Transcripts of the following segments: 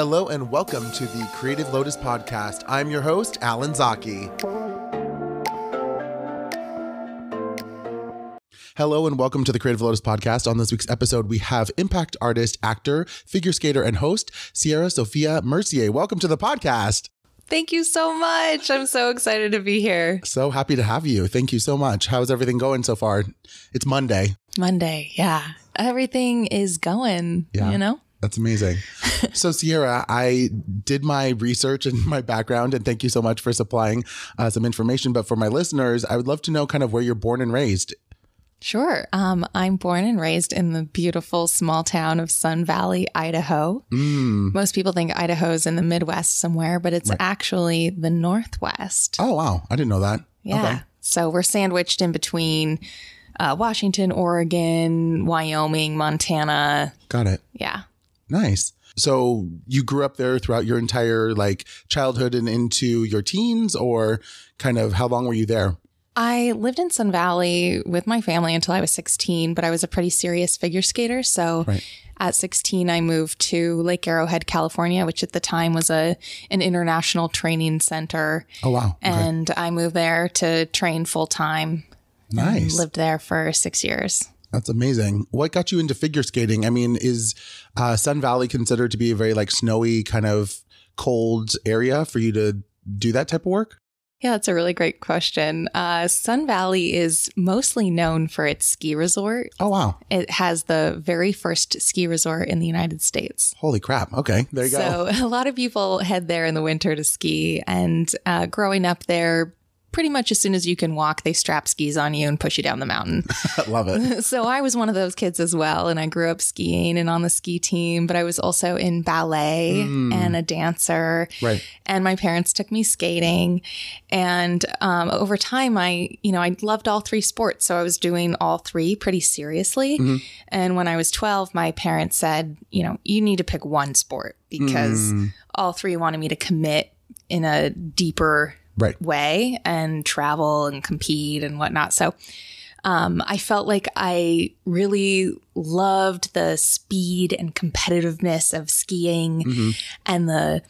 Hello and welcome to the Creative Lotus Podcast. I'm your host, Allen Zaki. Hello and welcome to the Creative Lotus Podcast. On this week's episode, we have impact artist, actor, figure skater, and host Sierra Sophia Mercier. Welcome to the podcast. Thank you so much. I'm so excited to be here. So happy to have you. Thank you so much. How's everything going so far? It's Monday. Monday, yeah. Everything is going, Yeah. you know? That's amazing. so, Sierra, I did my research and my background, and thank you so much for supplying uh, some information. But for my listeners, I would love to know kind of where you're born and raised. Sure. Um, I'm born and raised in the beautiful small town of Sun Valley, Idaho. Mm. Most people think Idaho's in the Midwest somewhere, but it's actually the Northwest. Oh, wow. I didn't know that. yeah. Okay. So we're sandwiched in between uh, Washington, Oregon, Wyoming, Montana. Got it. Yeah. Nice. So, you grew up there throughout your entire like childhood and into your teens, or kind of how long were you there? I lived in Sun Valley with my family until I was 16, but I was a pretty serious figure skater. So Right. at 16, I moved to Lake Arrowhead, California, which at the time was a an international training center. Oh, wow. Okay. And I moved there to train full time. nice. Lived there for six years. That's amazing. What got you into figure skating? I mean, is uh, Sun Valley considered to be a very like snowy kind of cold area for you to do that type of work? Yeah, that's a really great question. Uh, Sun Valley is mostly known for its ski resort. Oh, wow. It has the very first ski resort in the United States. Holy crap. Okay. There you go. So a lot of people head there in the winter to ski. And uh, growing up there, pretty much as soon as you can walk, they strap skis on you and push you down the mountain. Love it. so I was one of those kids as well. And I grew up skiing and on the ski team, but I was also in ballet Mm. and a dancer. Right. And my parents took me skating. And um, over time, I, you know, I loved all three sports. So I was doing all three pretty seriously. Mhm. And when I was 12, my parents said, you know, you need to pick one sport because Mm, all three wanted me to commit in a deeper right. way and travel and compete and whatnot. So um, I felt like I really loved the speed and competitiveness of skiing Mhm. and the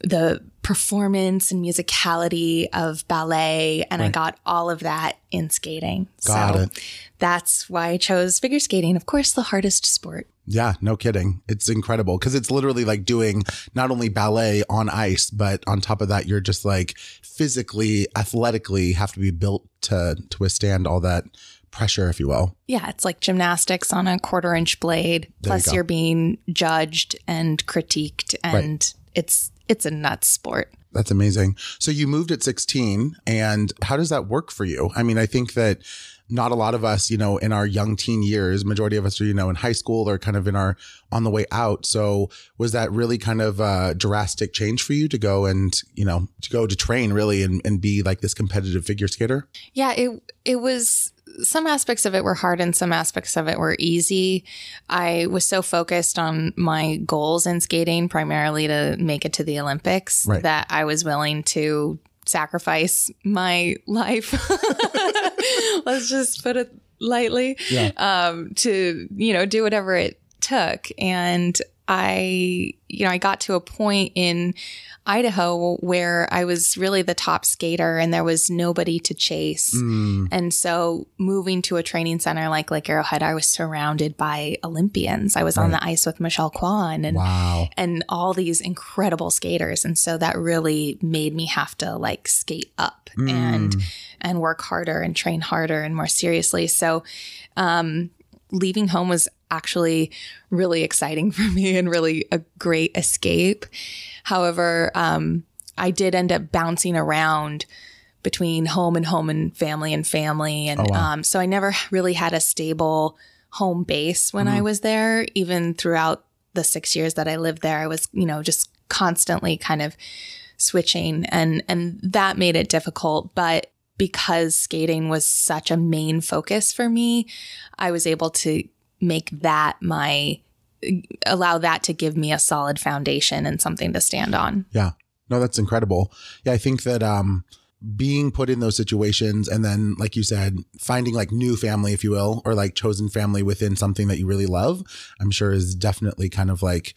the performance and musicality of ballet and I got all of that in skating. Got so it. that's why I chose figure skating. Of course, the hardest sport. Yeah, no kidding. It's incredible because it's literally like doing not only ballet on ice, but on top of that, you're just like physically, athletically have to be built to to withstand all that pressure, if you will. Yeah, it's like gymnastics on a quarter inch blade. There Plus, you are being judged and critiqued, and it's it's a nuts sport. That's amazing. So you moved at 16 and how does that work for you? I mean, I think that not a lot of us, you know, in our young teen years, majority of us are, you know, in high school or kind of in our on the way out. So was that really kind of a drastic change for you to go and, you know, to go to train really and, and be like this competitive figure skater? Yeah, it it was some aspects of it were hard and some aspects of it were easy. I was so focused on my goals in skating, primarily to make it to the Olympics, Right. that I was willing to sacrifice my life. Let's just put it lightly. Yeah. Um, to, you know, do whatever it took. And I, you know, I got to a point in Idaho where I was really the top skater and there was nobody to chase. Mm, And so moving to a training center like Lake Arrowhead, I was surrounded by Olympians. I was on the ice with Michelle Kwan and wow. and all these incredible skaters. And so that really made me have to like skate up and Mm, and work harder and train harder and more seriously. So um leaving home was actually really exciting for me and really a great escape. However, um I did end up bouncing around between home and home and family and family and Oh, wow. um so I never really had a stable home base when I Mhm. was there even throughout the 6 years that I lived there I was you know just constantly kind of switching and and that made it difficult but because skating was such a main focus for me I was able to make that my allow that to give me a solid foundation and something to stand on. Yeah. No, that's incredible. Yeah, I think that um being put in those situations and then like you said finding like new family if you will or like chosen family within something that you really love i'm sure is definitely kind of like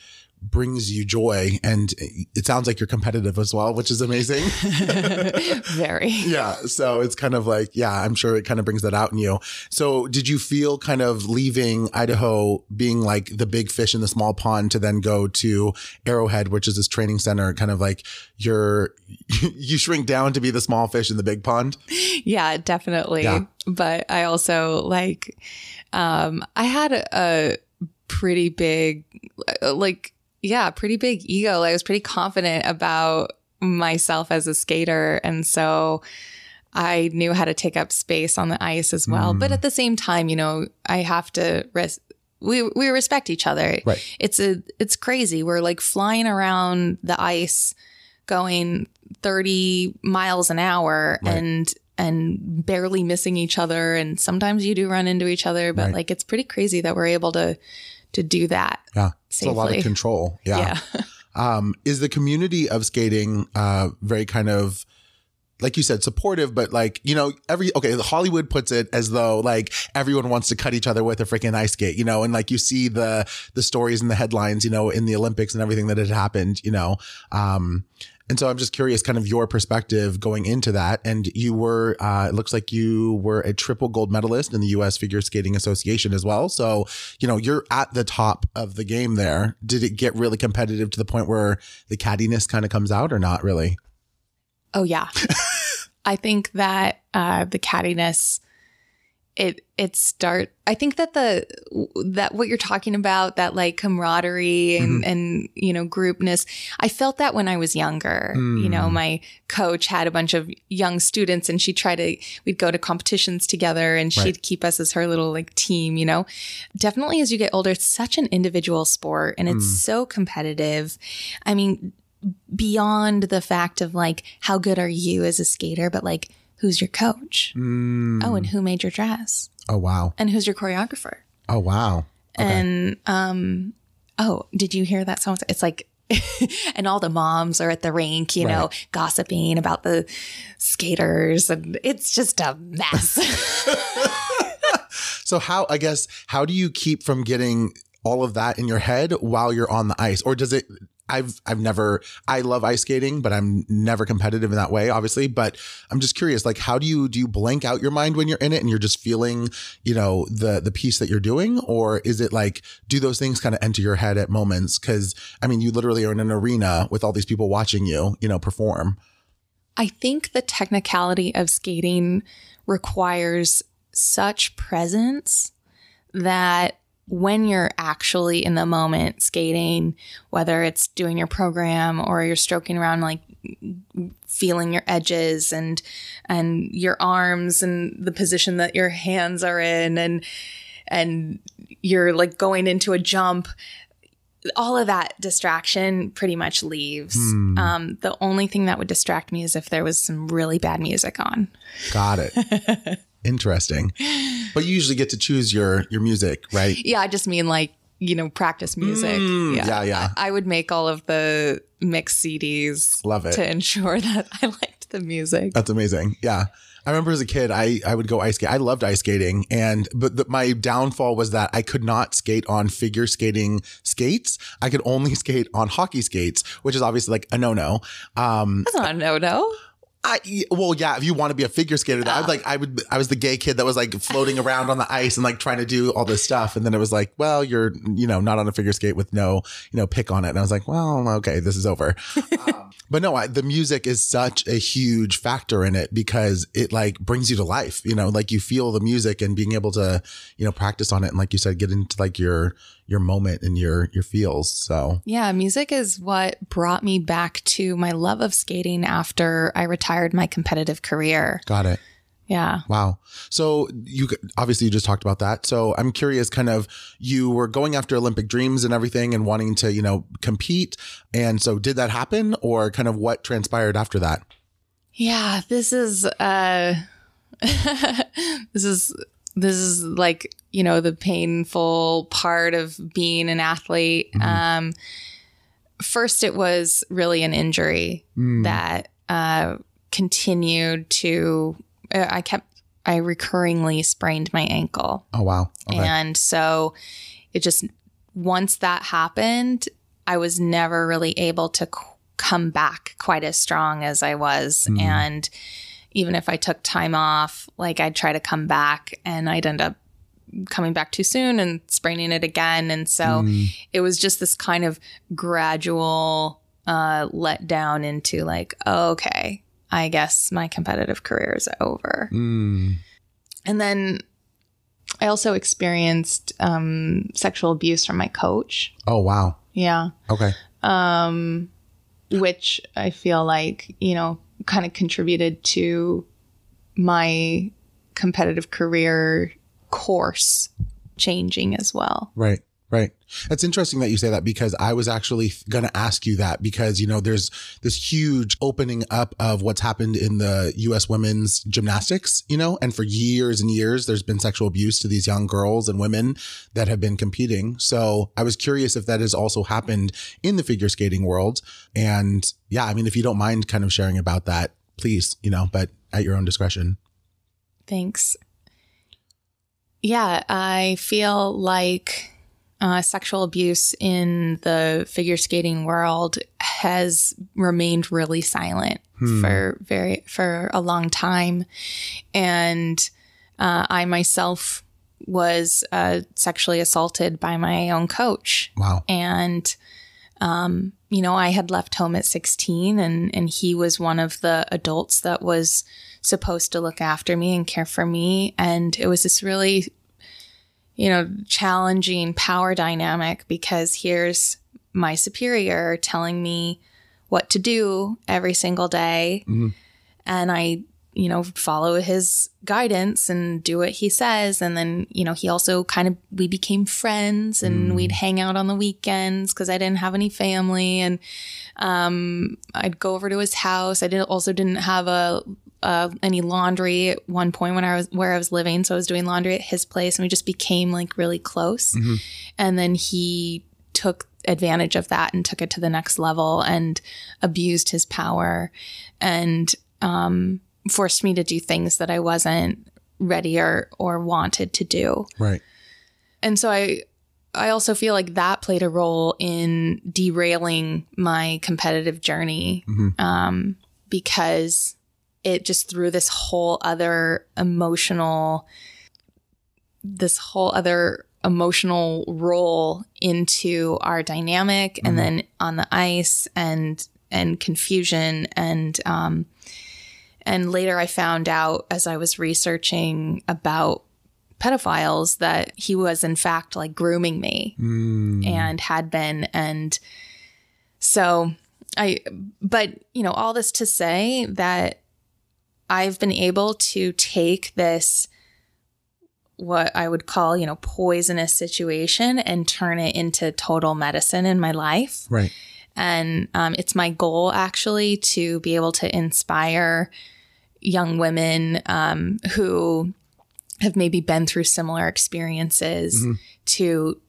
brings you joy. And it sounds like you're competitive as well, which is amazing. Very. yeah. So it's kind of like, yeah, I'm sure it kind of brings that out in you. So did you feel kind of leaving Idaho being like the big fish in the small pond to then go to Arrowhead, which is this training center, kind of like you're, you shrink down to be the small fish in the big pond? Yeah, definitely. Yeah. But I also like, um, I had a, a pretty big, like, yeah, pretty big ego. I was pretty confident about myself as a skater. And so I knew how to take up space on the ice as well. But at mm. the same time, you know, I have to res- we we respect each other. Right. It's a it's crazy. We're like flying around the ice going 30 miles an hour Right. and and barely missing each other and sometimes you do run into each other but Right. like it's pretty crazy that we're able to to do that. Yeah. It's a lot of control. Yeah. Yeah. Um, is the community of skating uh, very kind of like you said, supportive, but like, you know, every, okay, Hollywood puts it as though like everyone wants to cut each other with a freaking ice skate, you know, and like you see the, the stories and the headlines, you know, in the Olympics and everything that had happened, you know. Um, and so I'm just curious, kind of your perspective going into that. And you were, uh, it looks like you were a triple gold medalist in the U.S. Figure Skating Association as well. So, you know, you're at the top of the game there. Did it get really competitive to the point where the cattiness kind of comes out or not really? Oh yeah. I think that uh, the cattiness it it start I think that the that what you're talking about that like camaraderie and and you know groupness I felt that when I was younger. You know, Mm. my coach had a bunch of young students and she tried to we'd go to competitions together and she'd Right. keep us as her little like team, you know. Definitely as you get older it's such an individual sport and it's Mm. so competitive. I mean, beyond the fact of like how good are you as a skater, but like who's your coach? Mm. Oh, and who made your dress? Oh, wow. And who's your choreographer? Oh, wow. Okay. And um, oh, did you hear that song? It's like. and all the moms are at the rink, you know, gossiping about the skaters, and it's just a mess. So how I guess how do you keep from getting all of that in your head while you're on the ice? Or does it I've I've never I love ice skating, but I'm never competitive in that way, obviously. But I'm just curious, like how do you do you blank out your mind when you're in it and you're just feeling, you know, the the piece that you're doing? Or is it like do those things kind of enter your head at moments? Cause I mean you literally are in an arena with all these people watching you, you know, perform. I think the technicality of skating requires such presence that when you're actually in the moment skating, whether it's doing your program or you're stroking around like feeling your edges and and your arms and the position that your hands are in and and you're like going into a jump all of that distraction pretty much leaves. Hmm. Um, the only thing that would distract me is if there was some really bad music on. Got it. Interesting. But you usually get to choose your your music, right? Yeah, I just mean like, you know, practice music. Mm, yeah, yeah. I, I would make all of the mix CDs Love it. to ensure that I liked the music. That's amazing. Yeah. I remember as a kid, I, I would go ice skate. I loved ice skating. And, but the, my downfall was that I could not skate on figure skating skates. I could only skate on hockey skates, which is obviously like a no no. Um, That's not a no no. I, well, yeah, if you want to be a figure skater, that I'd like, I would, I was the gay kid that was like floating around on the ice and like trying to do all this stuff. And then it was like, well, you're, you know, not on a figure skate with no, you know, pick on it. And I was like, well, okay, this is over. um, but no, I, the music is such a huge factor in it because it like brings you to life, you know, like you feel the music and being able to, you know, practice on it. And like you said, get into like your, your moment and your, your feels. So Yeah, music is what brought me back to my love of skating after I retired my competitive career. got it. Yeah. Wow. So you obviously you just talked about that. So I'm curious kind of you were going after Olympic dreams and everything and wanting to, you know, compete. And so did that happen or kind of what transpired after that? Yeah, this is uh this is this is like, you know, the painful part of being an athlete. Um first it was really an injury Mm. that uh continued to Uh, I kept I recurringly sprained my ankle. Oh wow. Okay. And so it just, once that happened, I was never really able to c- come back quite as strong as I was. Hmm. And even if I took time off, like I'd try to come back and I'd end up coming back too soon and spraining it again. And so hmm. it was just this kind of gradual uh, let down into like, oh, okay, I guess my competitive career is over. Mm. And then I also experienced um, sexual abuse from my coach. Oh, wow. Yeah. Okay. Um, which I feel like, you know, kind of contributed to my competitive career course changing as well. Right. Right. It's interesting that you say that because I was actually going to ask you that because, you know, there's this huge opening up of what's happened in the US women's gymnastics, you know, and for years and years, there's been sexual abuse to these young girls and women that have been competing. So I was curious if that has also happened in the figure skating world. And yeah, I mean, if you don't mind kind of sharing about that, please, you know, but at your own discretion. Thanks. Yeah, I feel like uh, sexual abuse in the figure skating world has remained really silent for very for a long time, and uh, I myself was uh, sexually assaulted by my own coach, Wow. and um, you know I had left home at sixteen, and and he was one of the adults that was supposed to look after me and care for me, and it was this really you know, challenging power dynamic because here's my superior telling me what to do every single day. Mhm. And I, you know, follow his guidance and do what he says. And then, you know, he also kind of, we became friends and we'd hang out on the weekends because I didn't have any family. And um, I'd go over to his house. I did, also didn't have a, uh, any laundry at one point when I was where I was living. So I was doing laundry at his place and we just became like really close. And then he took advantage of that and took it to the next level and abused his power and um, forced me to do things that I wasn't ready or, or wanted to do. Right. And so I I also feel like that played a role in derailing my competitive journey um, because it just threw this whole other emotional this whole other emotional role into our dynamic and then on the ice and and confusion. And um and later I found out as I was researching about pedophiles that he was in fact like grooming me Mm. and had been. And so I but you know all this to say that I've been able to take this what I would call, you know, poisonous situation and turn it into total medicine in my life. Right. And um, it's my goal actually to be able to inspire young women um, who have maybe been through similar experiences to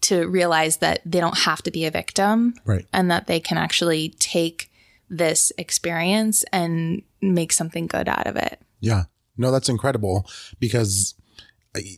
to realize that they don't have to be a victim Right. and that they can actually take this experience and make something good out of it. Yeah. No, that's incredible because,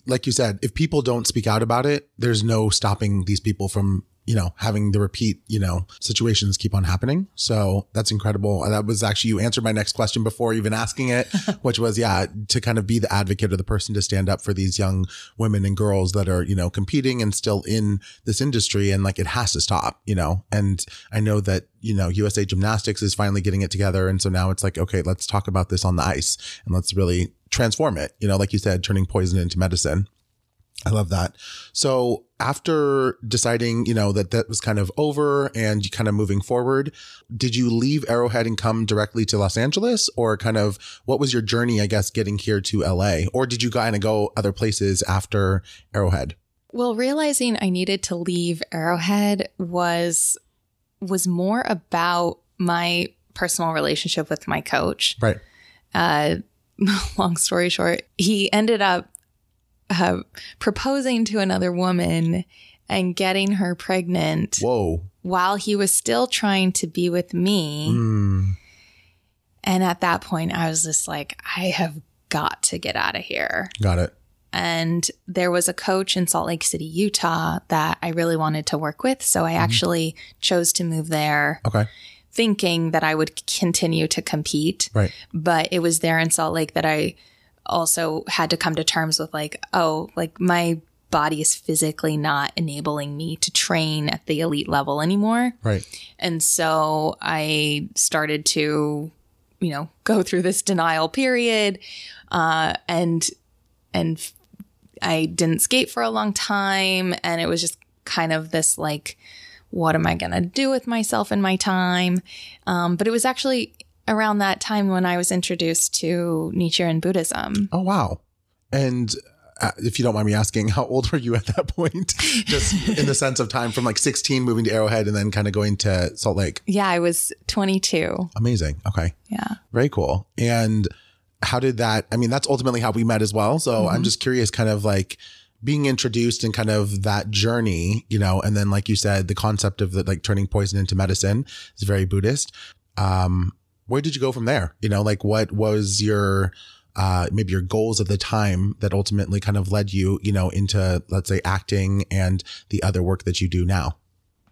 like you said, if people don't speak out about it, there's no stopping these people from, you know, having the repeat, you know, situations keep on happening. So that's incredible. And that was actually, you answered my next question before even asking it, which was, yeah, to kind of be the advocate or the person to stand up for these young women and girls that are, you know, competing and still in this industry. And like, it has to stop, you know, and I know that, you know, USA Gymnastics is finally getting it together. And so now it's like, okay, let's talk about this on the ice and let's really transform it. You know, like you said, turning poison into medicine. I love that. So after deciding, you know, that that was kind of over and you kind of moving forward, did you leave Arrowhead and come directly to Los Angeles or kind of what was your journey, I guess, getting here to LA? Or did you kind of go other places after Arrowhead? Well, realizing I needed to leave Arrowhead was was more about my personal relationship with my coach. Right. Uh, long story short, he ended up uh, proposing to another woman and getting her pregnant Whoa. while he was still trying to be with me. Mm, And at that point, I was just like, I have got to get out of here. got it. And there was a coach in Salt Lake City, Utah that I really wanted to work with. So I actually chose to move there Okay. thinking that I would continue to compete. Right. But it was there in Salt Lake that I also had to come to terms with like, oh, like my body is physically not enabling me to train at the elite level anymore. Right. And so I started to, you know, go through this denial period, uh, and and I didn't skate for a long time, and it was just kind of this like, what am I gonna do with myself and my time? Um, but it was actually around that time when I was introduced to Nichiren Buddhism. Oh wow. And uh, if you don't mind me asking, how old were you at that point? Just in the sense of time from like 16 moving to Arrowhead and then kind of going to Salt Lake. Yeah, I was 22. Amazing. Okay. Yeah. Very cool. And how did that? I mean, that's ultimately how we met as well. So I'm just curious, kind of like being introduced and kind of that journey, you know, and then like you said, the concept of the like turning poison into medicine is very Buddhist. Um, where did you go from there? You know, like what was your uh, maybe your goals at the time that ultimately kind of led you, you know, into let's say acting and the other work that you do now.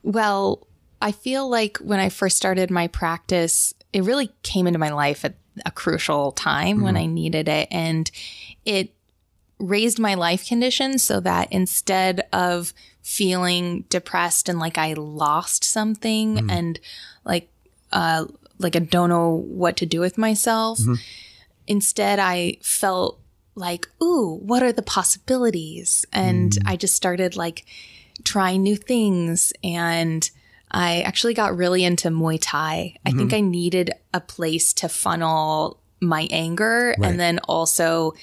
Well, I feel like when I first started my practice, it really came into my life at a crucial time when I needed it. And it raised my life conditions so that instead of feeling depressed and like I lost something and like, uh, like I don't know what to do with myself, mm-hmm. instead I felt like, ooh, what are the possibilities? And mm. I just started like trying new things and I actually got really into Muay Thai. I think mm-hmm. I needed a place to funnel my anger Right. and then also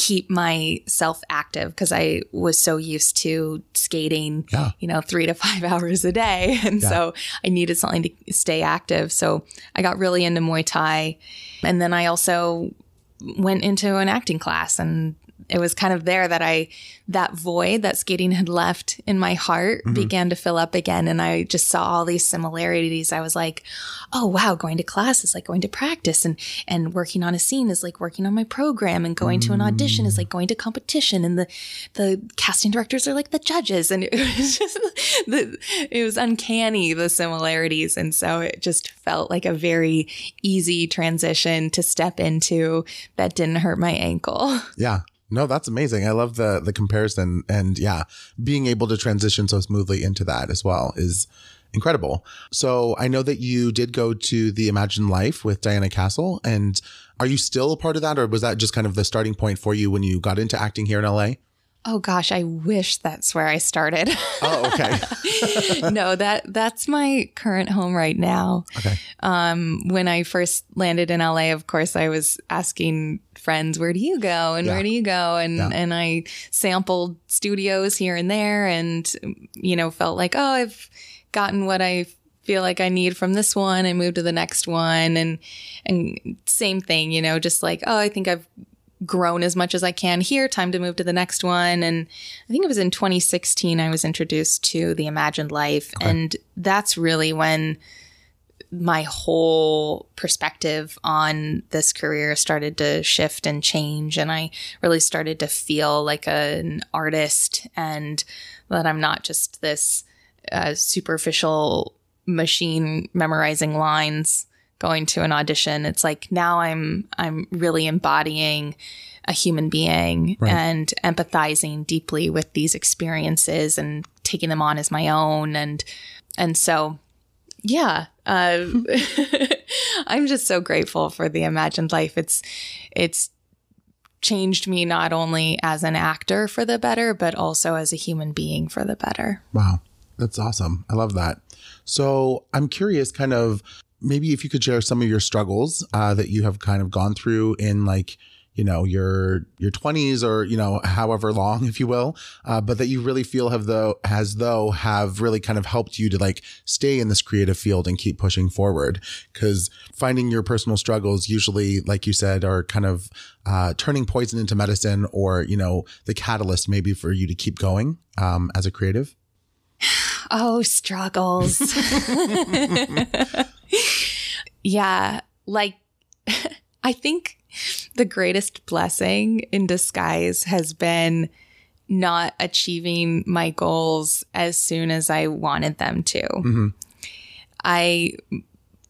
keep myself active because I was so used to skating, Yeah. you know, three to five hours a day. And so I needed something to stay active. So I got really into Muay Thai. And then I also went into an acting class and it was kind of there that I that void that skating had left in my heart mm-hmm. began to fill up again. And I just saw all these similarities. I was like, "Oh wow, going to class is like going to practice. And and working on a scene is like working on my program. And going to an audition is like going to competition. And the the casting directors are like the judges. And it was just the, it was uncanny the similarities. And so it just felt like a very easy transition to step into that didn't hurt my ankle. Yeah. No, that's amazing. I love the the comparison and yeah, being able to transition so smoothly into that as well is incredible. So I know that you did go to the Imagined Life with Diana Castle and are you still a part of that or was that just kind of the starting point for you when you got into acting here in LA? Oh gosh, I wish that's where I started. Oh, okay. no, that that's my current home right now. Okay. Um, when I first landed in LA, of course, I was asking friends, "Where do you go?" and Yeah. "Where do you go?" and Yeah. and I sampled studios here and there, and you know, felt like, oh, I've gotten what I feel like I need from this one, and moved to the next one, and and same thing, you know, just like, oh, I think I've grown as much as I can here. Time to move to the next one. And I think it was in 2016 I was introduced to the Imagined Life. And that's really when my whole perspective on this career started to shift and change. And I really started to feel like an artist and that I'm not just this uh, superficial machine memorizing lines going to an audition it's like now i'm i'm really embodying a human being Right. and empathizing deeply with these experiences and taking them on as my own and and so yeah uh, i'm just so grateful for the imagined life it's it's changed me not only as an actor for the better but also as a human being for the better Wow. That's awesome. I love that. So I'm curious, kind of maybe if you could share some of your struggles uh, that you have kind of gone through in like, you know, your your 20s or, you know, however long, if you will, uh, but that you really feel have though as though have really kind of helped you to like stay in this creative field and keep pushing forward. Cause finding your personal struggles usually, like you said, are kind of uh, turning poison into medicine or, you know, the catalyst maybe for you to keep going um, as a creative. Oh, struggles. yeah. Like, I think the greatest blessing in disguise has been not achieving my goals as soon as I wanted them to. Mm-hmm. I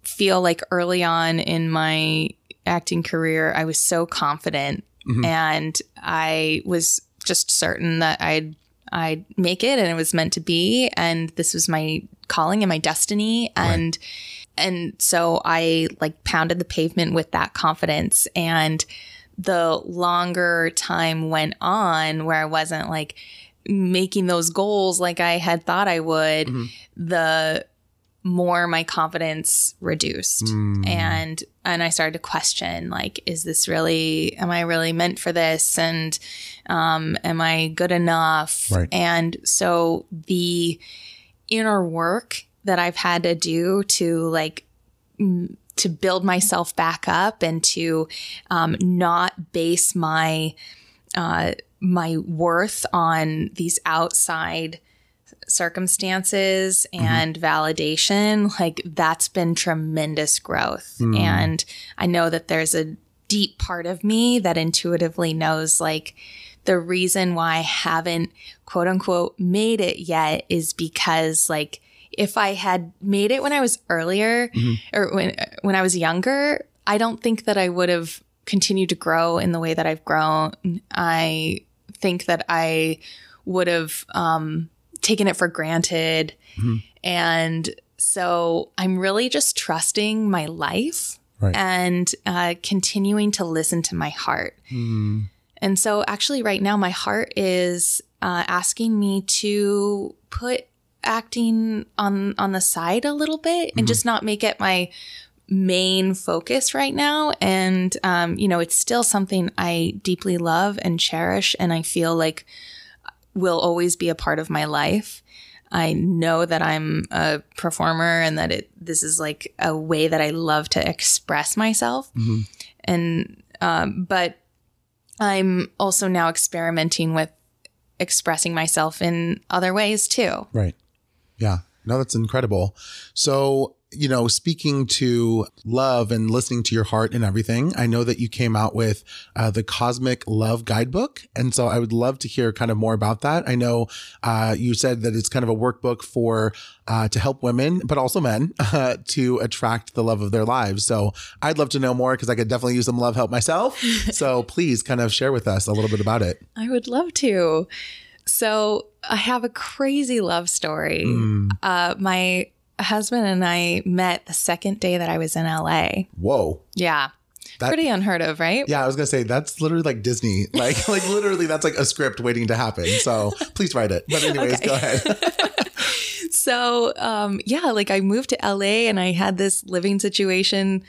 feel like early on in my acting career, I was so confident mm-hmm. and I was just certain that I'd I'd make it and it was meant to be. And this was my calling and my destiny. And and so I like pounded the pavement with that confidence. And the longer time went on where I wasn't like making those goals like I had thought I would, the more my confidence reduced. And and I started to question like is this really am I really meant for this? And um am I good enough? Right. and so the inner work that I've had to do to like to build myself back up and to um, not base my uh, my worth on these outside circumstances and validation like that's been tremendous growth. And i know that there's a deep part of me that intuitively knows like the reason why i haven't quote unquote made it yet is because like if i had made it when i was earlier or when when i was younger i don't think that i would have continued to grow in the way that i've grown i think that i would have um, taken it for granted. And so I'm really just trusting my life Right. and uh, continuing to listen to my heart. And so, actually, right now, my heart is uh, asking me to put acting on on the side a little bit and just not make it my main focus right now. And um, you know, it's still something I deeply love and cherish, and I feel like will always be a part of my life. I know that I'm a performer and that it this is like a way that I love to express myself. And um, but I'm also now experimenting with expressing myself in other ways too. Right. Yeah. No, that's incredible. So, you know, speaking to love and listening to your heart and everything, I know that you came out with uh, the Cosmic Love Guidebook. And so I would love to hear kind of more about that. I know uh, you said that it's kind of a workbook for uh, to help women, but also men uh, to attract the love of their lives. So I'd love to know more because I could definitely use some love help myself. so please kind of share with us a little bit about it. I would love to. So I have a crazy love story. Uh, my husband and I met the second day that I was in LA. Whoa. Yeah. That- Pretty unheard of, right? Yeah, I was gonna say that's literally like Disney. Like, like literally, that's like a script waiting to happen. So please write it. But anyways, Okay. go ahead. So, um, yeah, like I moved to LA and I had this living situation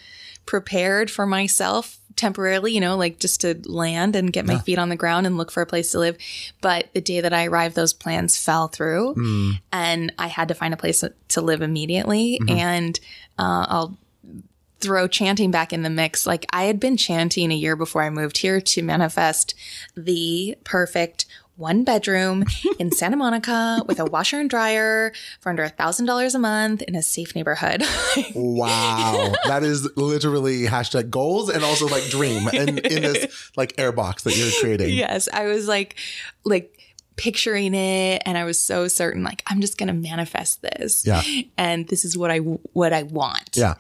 prepared for myself temporarily, you know, like just to land and get my feet on the ground and look for a place to live. But the day that I arrived, those plans fell through and I had to find a place to live immediately. And uh, I'll throw chanting back in the mix. Like I had been chanting a year before I moved here to manifest the perfect one bedroom in Santa Monica with a washer and dryer for under a thousand dollars a month in a safe neighborhood. wow, that is literally hashtag goals and also like dream and in this like airbox that you're creating. yes, I was like, like picturing it, and I was so certain, like I'm just gonna manifest this, Yeah. and this is what I what I want. Yeah.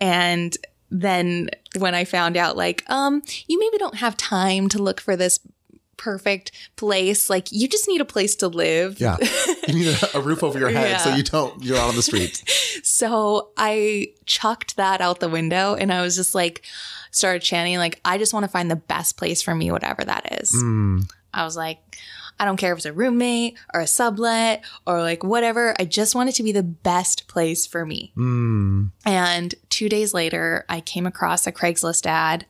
And then when I found out, like, um, you maybe don't have time to look for this perfect place, like, you just need a place to live. Yeah. You need a, roof over your head so you don't you're out on the streets. So I chucked that out the window and I was just like, started chanting, like, I just want to find the best place for me, whatever that is. Mm, I was like, I don't care if it's a roommate or a sublet or like whatever. I just want it to be the best place for me. mm, And two days later, I came across a Craigslist ad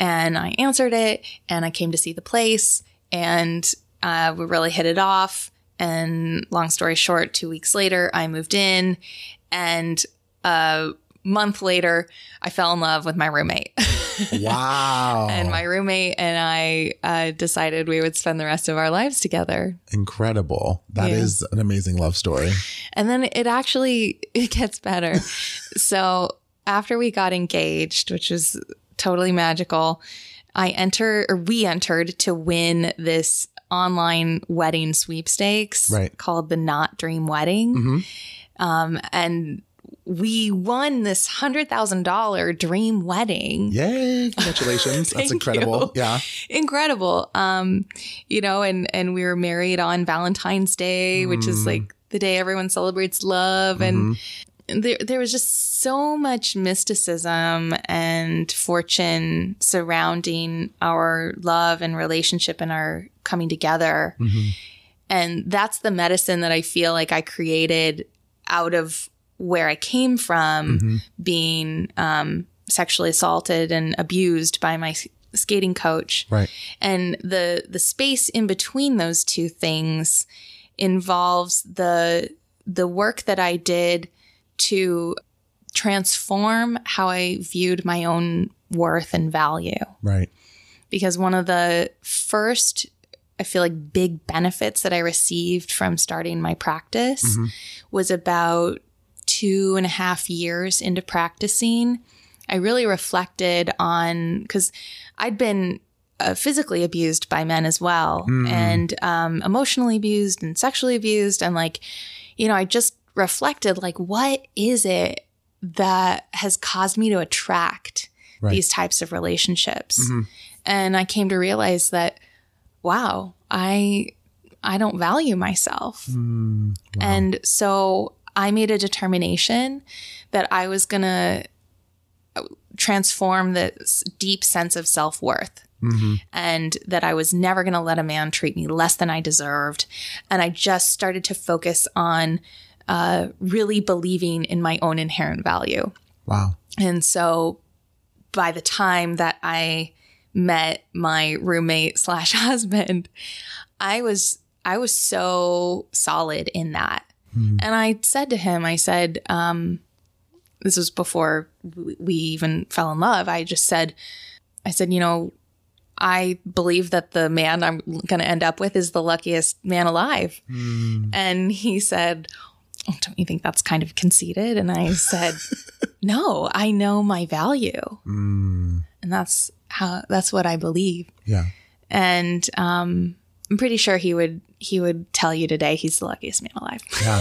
and I answered it and I came to see the place and uh, we really hit it off. And long story short, two weeks later, I moved in and a month later, I fell in love with my roommate. wow. and my roommate and I uh, decided we would spend the rest of our lives together. Incredible. That Yeah. is an amazing love story. And then it actually it gets better. so after we got engaged, which was totally magical. I enter or we entered to win this online wedding sweepstakes Right. called the Knot Dream Wedding. Mhm. Um, and we won this hundred thousand dollar dream wedding. Yay! Congratulations. That's incredible. you. Yeah. Incredible. Um, you know, and and we were married on Valentine's Day, which is Mm. like the day everyone celebrates love and there, there was just so much mysticism and fortune surrounding our love and relationship and our coming together. Mhm. And that's the medicine that I feel like I created out of where I came from, Mhm. being um, sexually assaulted and abused by my skating coach Right. and the the space in between those two things involves the the work that I did to transform how I viewed my own worth and value Right. because one of the first I feel like big benefits that I received from starting my practice Mhm. was about two and a half years into practicing. I really reflected on because I'd been uh, physically abused by men as well, Mm. and um, emotionally abused and sexually abused, and like, you know, I just reflected like, what is it that has caused me to attract Right. these types of relationships? Mhm. And I came to realize that, wow, I I don't value myself. Mm, wow. And so I made a determination that I was going to transform this deep sense of self worth Mhm. and that I was never going to let a man treat me less than I deserved. And I just started to focus on uh, really believing in my own inherent value. Wow. And so by the time that I met my roommate slash husband, I was I was so solid in that. Mhm. And I said to him, I said, um, this was before we even fell in love. I just said, I said, you know, I believe that the man I'm going to end up with is the luckiest man alive. Mm, And he said, oh, Don't you think that's kind of conceited? And I said, No, I know my value. mm, And that's how, that's what I believe. yeah. And um, I'm pretty sure he would, he would tell you today he's the luckiest man alive. Yeah.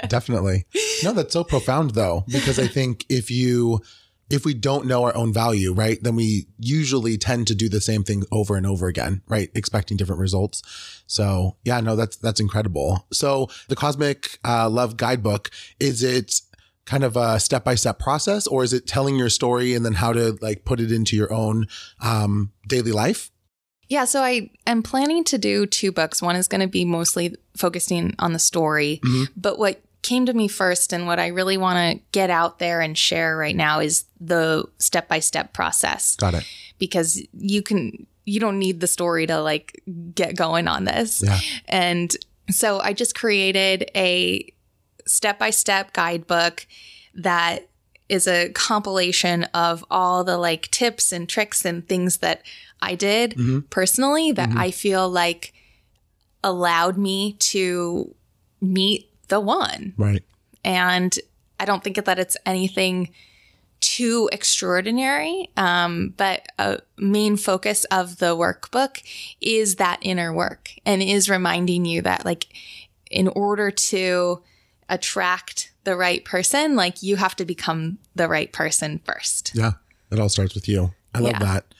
Definitely. No, that's so profound though, because I think if you, if we don't know our own value, right, then we usually tend to do the same thing over and over again, right? Expecting different results. So yeah, no, that's, that's incredible. So the Cosmic uh, Love Guidebook, is it kind of a step by step process or is it telling your story and then how to like put it into your own um, daily life? Yeah, so I am planning to do two books. One is going to be mostly focusing on the story, Mhm. but what came to me first and what I really want to get out there and share right now is the step by step process Got it. because you can you don't need the story to like get going on this. Yeah. And so I just created a step by step guidebook that is a compilation of all the like tips and tricks and things that I did Mhm. personally that Mhm. I feel like allowed me to meet the one. Right. And I don't think that it's anything too extraordinary. Um, but a main focus of the workbook is that inner work and is reminding you that, like, in order to attract the right person, like, you have to become the right person first. Yeah, it all starts with you. I love Yeah. that.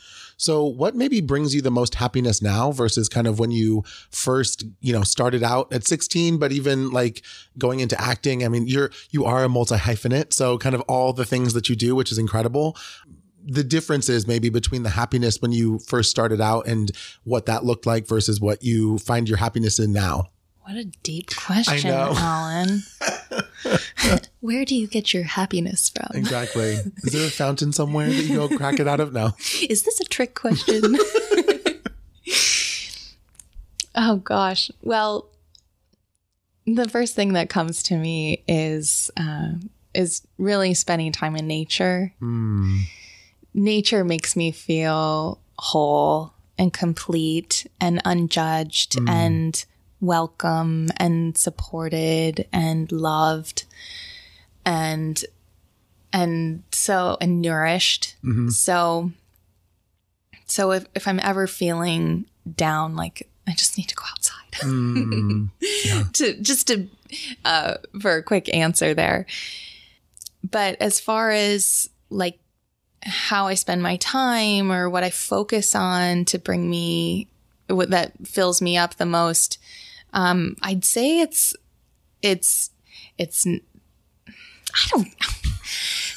So, what maybe brings you the most happiness now versus kind of when you first, you know, started out at 16, but even like going into acting? I mean, you're you are a multi hyphenate, so kind of all the things that you do, which is incredible. The difference is maybe between the happiness when you first started out and what that looked like versus what you find your happiness in now. What a deep question. Allen. Where do you get your happiness from? Exactly. is there a fountain somewhere that you go crack it out of? No. Is this a trick question? oh gosh. Well, the first thing that comes to me is uh, is really spending time in nature. Hmm. Nature makes me feel whole and complete and unjudged Mm. and welcome and supported and loved and and so and nourished. Mm-hmm. So so if if I'm ever feeling down, like I just need to go outside. Mm, to just to uh for a quick answer there. But as far as like how I spend my time or what I focus on to bring me what that fills me up the most, um, I'd say it's it's it's I don't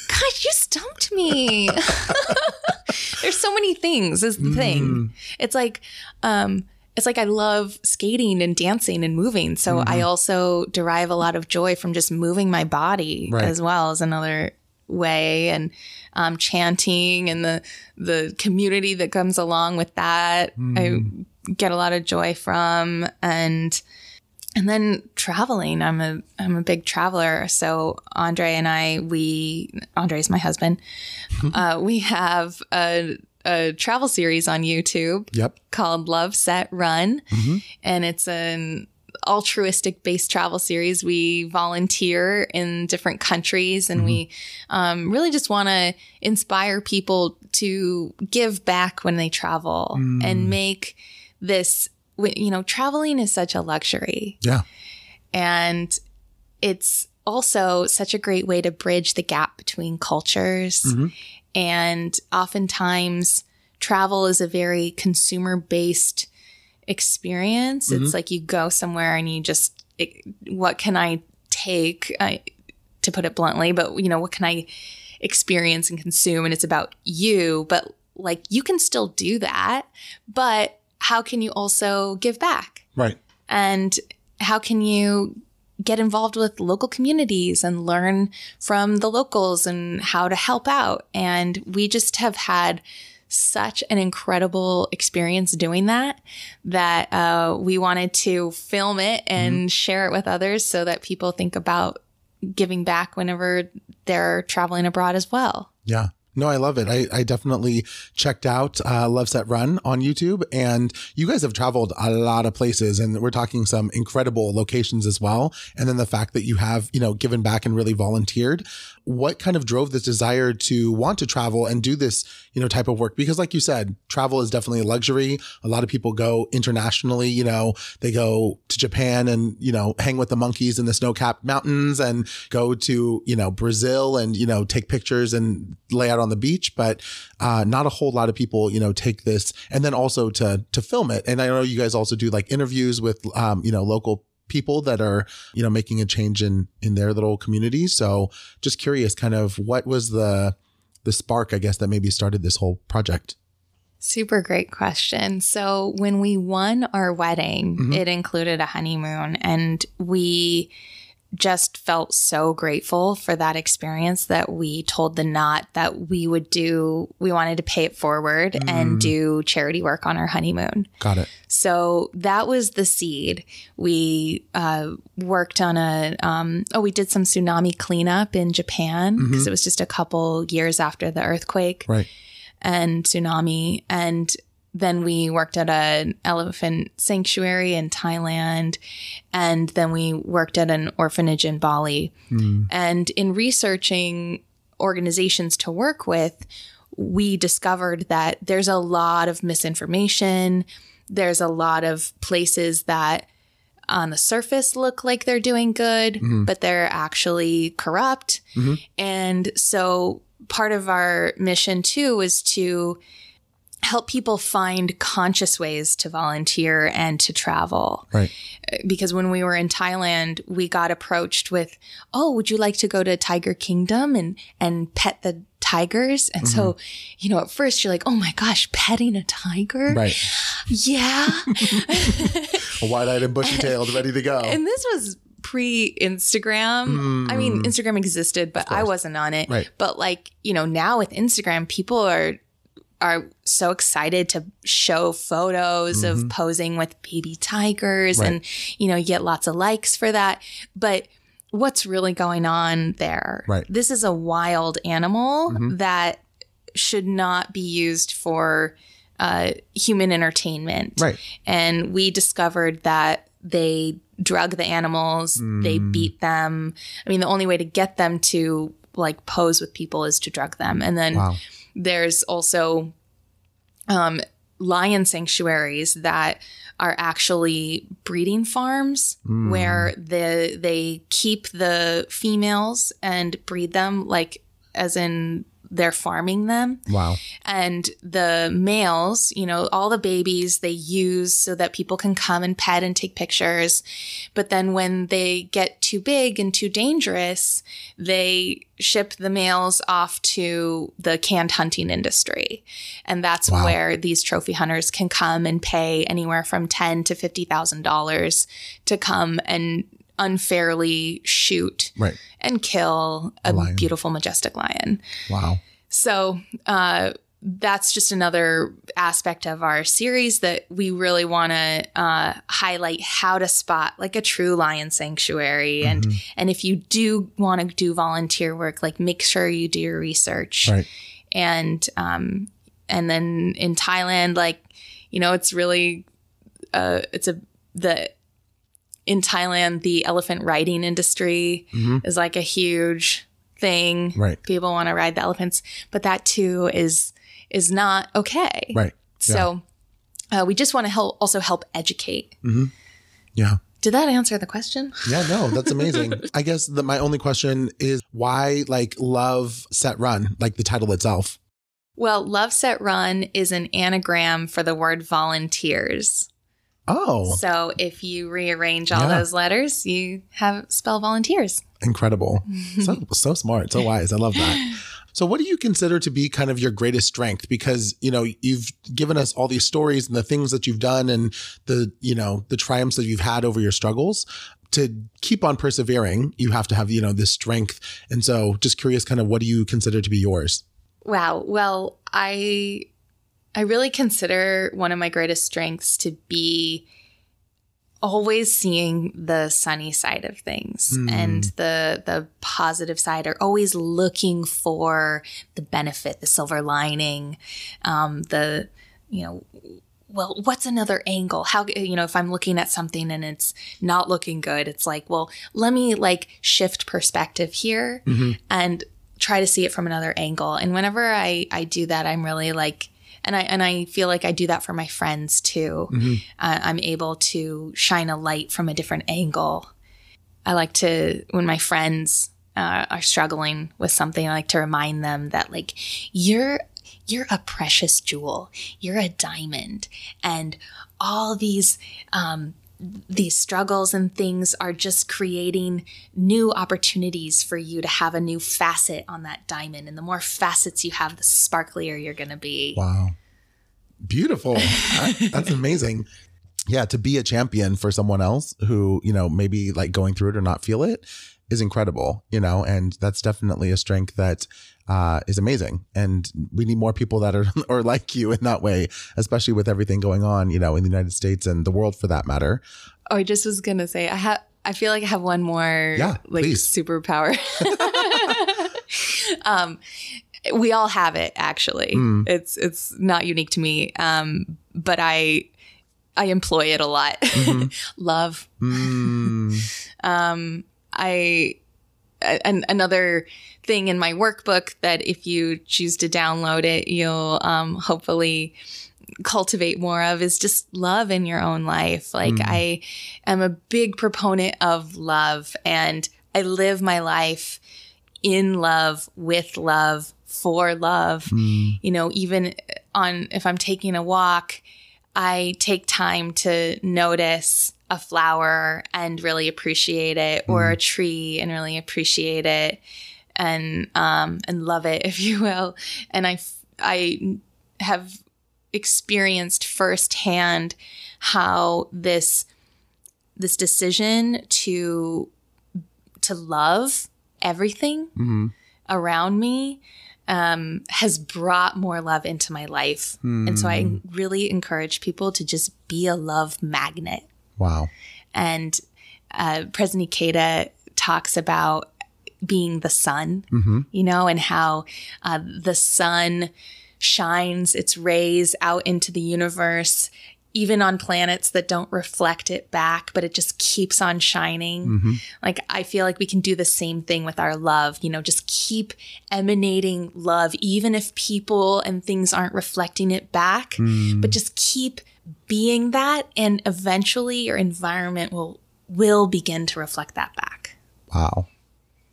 God, you stumped me. There's so many things is the thing. It's like um it's like I love skating and dancing and moving. So I also derive a lot of joy from just moving my body Right. as well as another way and um, chanting and the the community that comes along with that. I get a lot of joy from and and then traveling. I'm a I'm a big traveler. So Andre and I, we Andre's my husband. uh, we have a a travel series on YouTube yep. called Love Set Run, and it's an altruistic based travel series. We volunteer in different countries, and we um, really just want to inspire people to give back when they travel and make this. You know, traveling is such a luxury. Yeah. And it's also such a great way to bridge the gap between cultures. Mm-hmm. And oftentimes, travel is a very consumer based experience. It's mm-hmm. like you go somewhere and you just, it, what can I take, I, to put it bluntly, but you know, what can I experience and consume? And it's about you, but like you can still do that. But how can you also give back? Right. and how can you get involved with local communities and learn from the locals and how to help out and we just have had such an incredible experience doing that that uh, we wanted to film it and share it with others so that people think about giving back whenever they're traveling abroad as well Yeah. No, I love it. I, I definitely checked out uh, Love Set Run on YouTube, and you guys have traveled a lot of places, and we're talking some incredible locations as well. And then the fact that you have, you know, given back and really volunteered. What kind of drove this desire to want to travel and do this, you know, type of work? Because, like you said, travel is definitely a luxury. A lot of people go internationally. You know, they go to Japan and you know hang with the monkeys in the snow-capped mountains, and go to you know Brazil and you know take pictures and lay out on the beach, but uh, not a whole lot of people, you know, take this and then also to to film it. And I know you guys also do like interviews with, um, you know, local people that are, you know, making a change in in their little community. So just curious, kind of what was the the spark, I guess, that maybe started this whole project. Super great question. So, when we won our wedding, mm-hmm. it included a honeymoon, and we just felt so grateful for that experience that we told the knot that we would do, we wanted to pay it forward and do charity work on our honeymoon. Got it. So that was the seed. We uh, worked on a, um, oh, we did some tsunami cleanup in Japan because it was just a couple years after the earthquake Right. and tsunami. And then we worked at an elephant sanctuary in Thailand. And then we worked at an orphanage in Bali. Hmm. And in researching organizations to work with, we discovered that there's a lot of misinformation. There's a lot of places that on the surface look like they're doing good, mm-hmm. but they're actually corrupt. Mm-hmm. And so part of our mission too is to help people find conscious ways to volunteer and to travel Right. because when we were in Thailand, we got approached with, "Oh, would you like to go to Tiger Kingdom and and pet the tigers?" And so, you know, at first you're like, "Oh my gosh, petting a tiger?" Right. Yeah. Wide-eyed and bushy-tailed, ready to go. and this was pre-Instagram. I mean, Instagram existed, but I wasn't on it. Mm. Right. But like, you know, now with Instagram, people are are so excited to show photos of posing with baby tigers Mm-hmm. Right. and you know, you get lots of likes for that. But what's really going on there? Right. Mm-hmm. This is a wild animal that should not be used for uh, human entertainment. Right. And we discovered that they drug the animals, they Mm. beat them. I mean, the only way to get them to like pose with people is to drug them. And then Wow. There's also um, lion sanctuaries that are actually breeding farms Mm. where the they keep the females and breed them like as in they're farming them Wow. and the males, you know, all the babies they use so that people can come and pet and take pictures. But then when they get too big and too dangerous, they ship the males off to the canned hunting industry. And that's Wow. where these trophy hunters can come and pay anywhere from ten to fifty thousand dollars to come and unfairly shoot Right. and kill A a, beautiful, majestic lion. Wow. So uh, that's just another aspect of our series that we really want to uh, highlight how to spot like a true lion sanctuary. And Mhm. and if you do want to do volunteer work, like make sure you do your research. Right. And um, and then in Thailand, like you know, it's really uh, it's a the in Thailand the elephant riding industry Mhm. is like a huge thing Right. people want to ride the elephants but that too is is not okay Right. so uh, we just want to help also help educate Yeah. did that answer the question Yeah, no, that's amazing. I guess that my only question is why like love set run, like the title itself. well love set run is an anagram for the word volunteers Oh, so if you rearrange all Yeah. those letters you have spell volunteers incredible. So so smart, so wise. I love that. So what do you consider to be kind of your greatest strength because, you know, you've given us all these stories and the things that you've done and the, you know, the triumphs that you've had over your struggles. To keep on persevering, you have to have, you know, this strength. And so just curious kind of what do you consider to be yours? Wow. Well, I I really consider one of my greatest strengths to be always seeing the sunny side of things Hmm. and the the positive side or always looking for the benefit, the silver lining, um, the you know well, what's another angle? How, you know, if I'm looking at something and it's not looking good, it's like, well, let me like shift perspective here and try to see it from another angle. And whenever I, I do that, I'm really like, and I, and I feel like I do that for my friends too. Uh, I'm able to shine a light from a different angle. I like to, when my friends uh, are struggling with something, I like to remind them that like, you're, you're a precious jewel. You're a diamond. And all these, um, these struggles and things are just creating new opportunities for you to have a new facet on that diamond. And the more facets you have, the sparklier you're going to be. Wow. Beautiful. That- that's amazing. Yeah, to be a champion for someone else who, you know, maybe like going through it or not feel it is incredible, you know, and that's definitely a strength that uh, is amazing. And we need more people that are, are like you in that way, especially with everything going on, you know, in the United States and the world for that matter. Oh, I just was going to say, I have, I feel like I have one more Yeah, like please. superpower. um, we all have it actually. Mm. It's, it's not unique to me. Um, but I, I employ it a lot. Mhm. Love. Mm, Um, I an, another thing in my workbook that if you choose to download it, you'll um, hopefully cultivate more of is just love in your own life. Like Mm. I am a big proponent of love and I live my life in love, with love, for love mm, you know, even on if I'm taking a walk, I take time to notice a flower and really appreciate it, or a tree and really appreciate it, and um, and love it, if you will. And I I have experienced firsthand how this this decision to to love everything mm, around me um, has brought more love into my life. And so I really encourage people to just be a love magnet. wow. And uh, President Ikeda talks about being the sun, hmm you know, and how uh, the sun shines its rays out into the universe even on planets that don't reflect it back, but it just keeps on shining. Mm-hmm. Like, I feel like we can do the same thing with our love, you know, just keep emanating love, even if people and things aren't reflecting it back, Mm. but just keep being that. And eventually your environment will, will begin to reflect that back. Wow.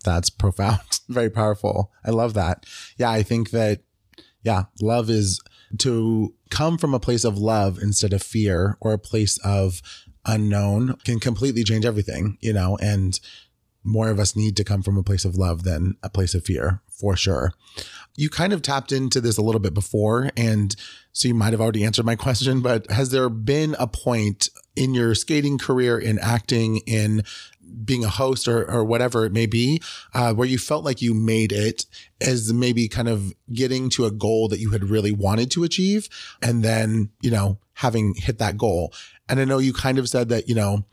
That's profound. Very powerful. I love that. Yeah, I think that, yeah, love is to come from a place of love instead of fear or a place of unknown can completely change everything, you know, and more of us need to come from a place of love than a place of fear for sure. You kind of tapped into this a little bit before, and so you might have already answered my question, but has there been a point in your skating career, in acting, in being a host or, or whatever it may be, uh, where you felt like you made it as maybe kind of getting to a goal that you had really wanted to achieve and then, you know, having hit that goal. And I know you kind of said that, you know,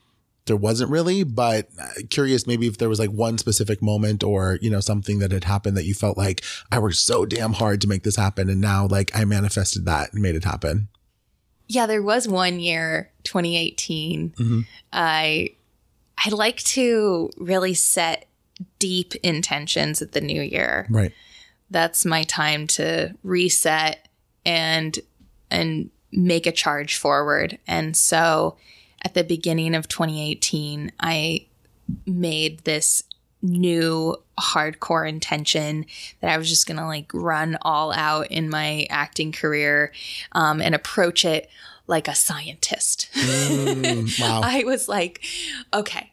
there wasn't really, but curious maybe if there was like one specific moment or, you know, something that had happened that you felt like I worked so damn hard to make this happen. And now like I manifested that and made it happen. Yeah, there was one year, 2018. I I like to really set deep intentions at the new year. Right. That's my time to reset and and make a charge forward. And so at the beginning of 2018, I made this new hardcore intention that I was just gonna like run all out in my acting career um, and approach it like a scientist. Mm, wow. I was like, okay,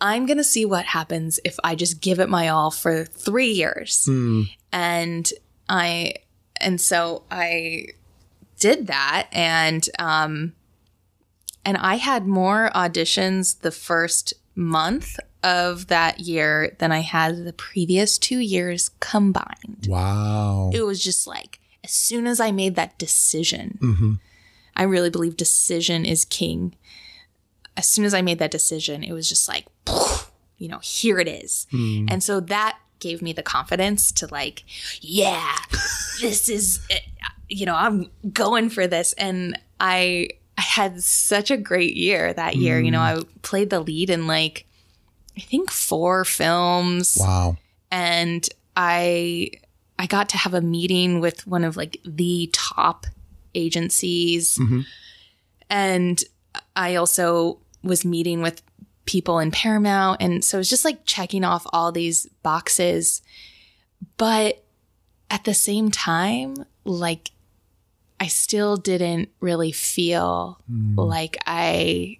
I'm going to see what happens if I just give it my all for three years. Hmm. And I, and so I did that. And, um, and I had more auditions the first month of that year than I had the previous two years combined. Wow. It was just like, as soon as I made that decision, Mm-hmm. I really believe decision is king. As soon as I made that decision, it was just like, you know, here it is. Hmm. And so that gave me the confidence to like, yeah, this is, it. you know, I'm going for this. And I, I had such a great year that year. You know, Hmm. I played the lead in like, I think four films Wow. and I I got to have a meeting with one of like the top agencies and I also was meeting with people in Paramount. And so it was just like checking off all these boxes. But at the same time like I still didn't really feel hmm. like I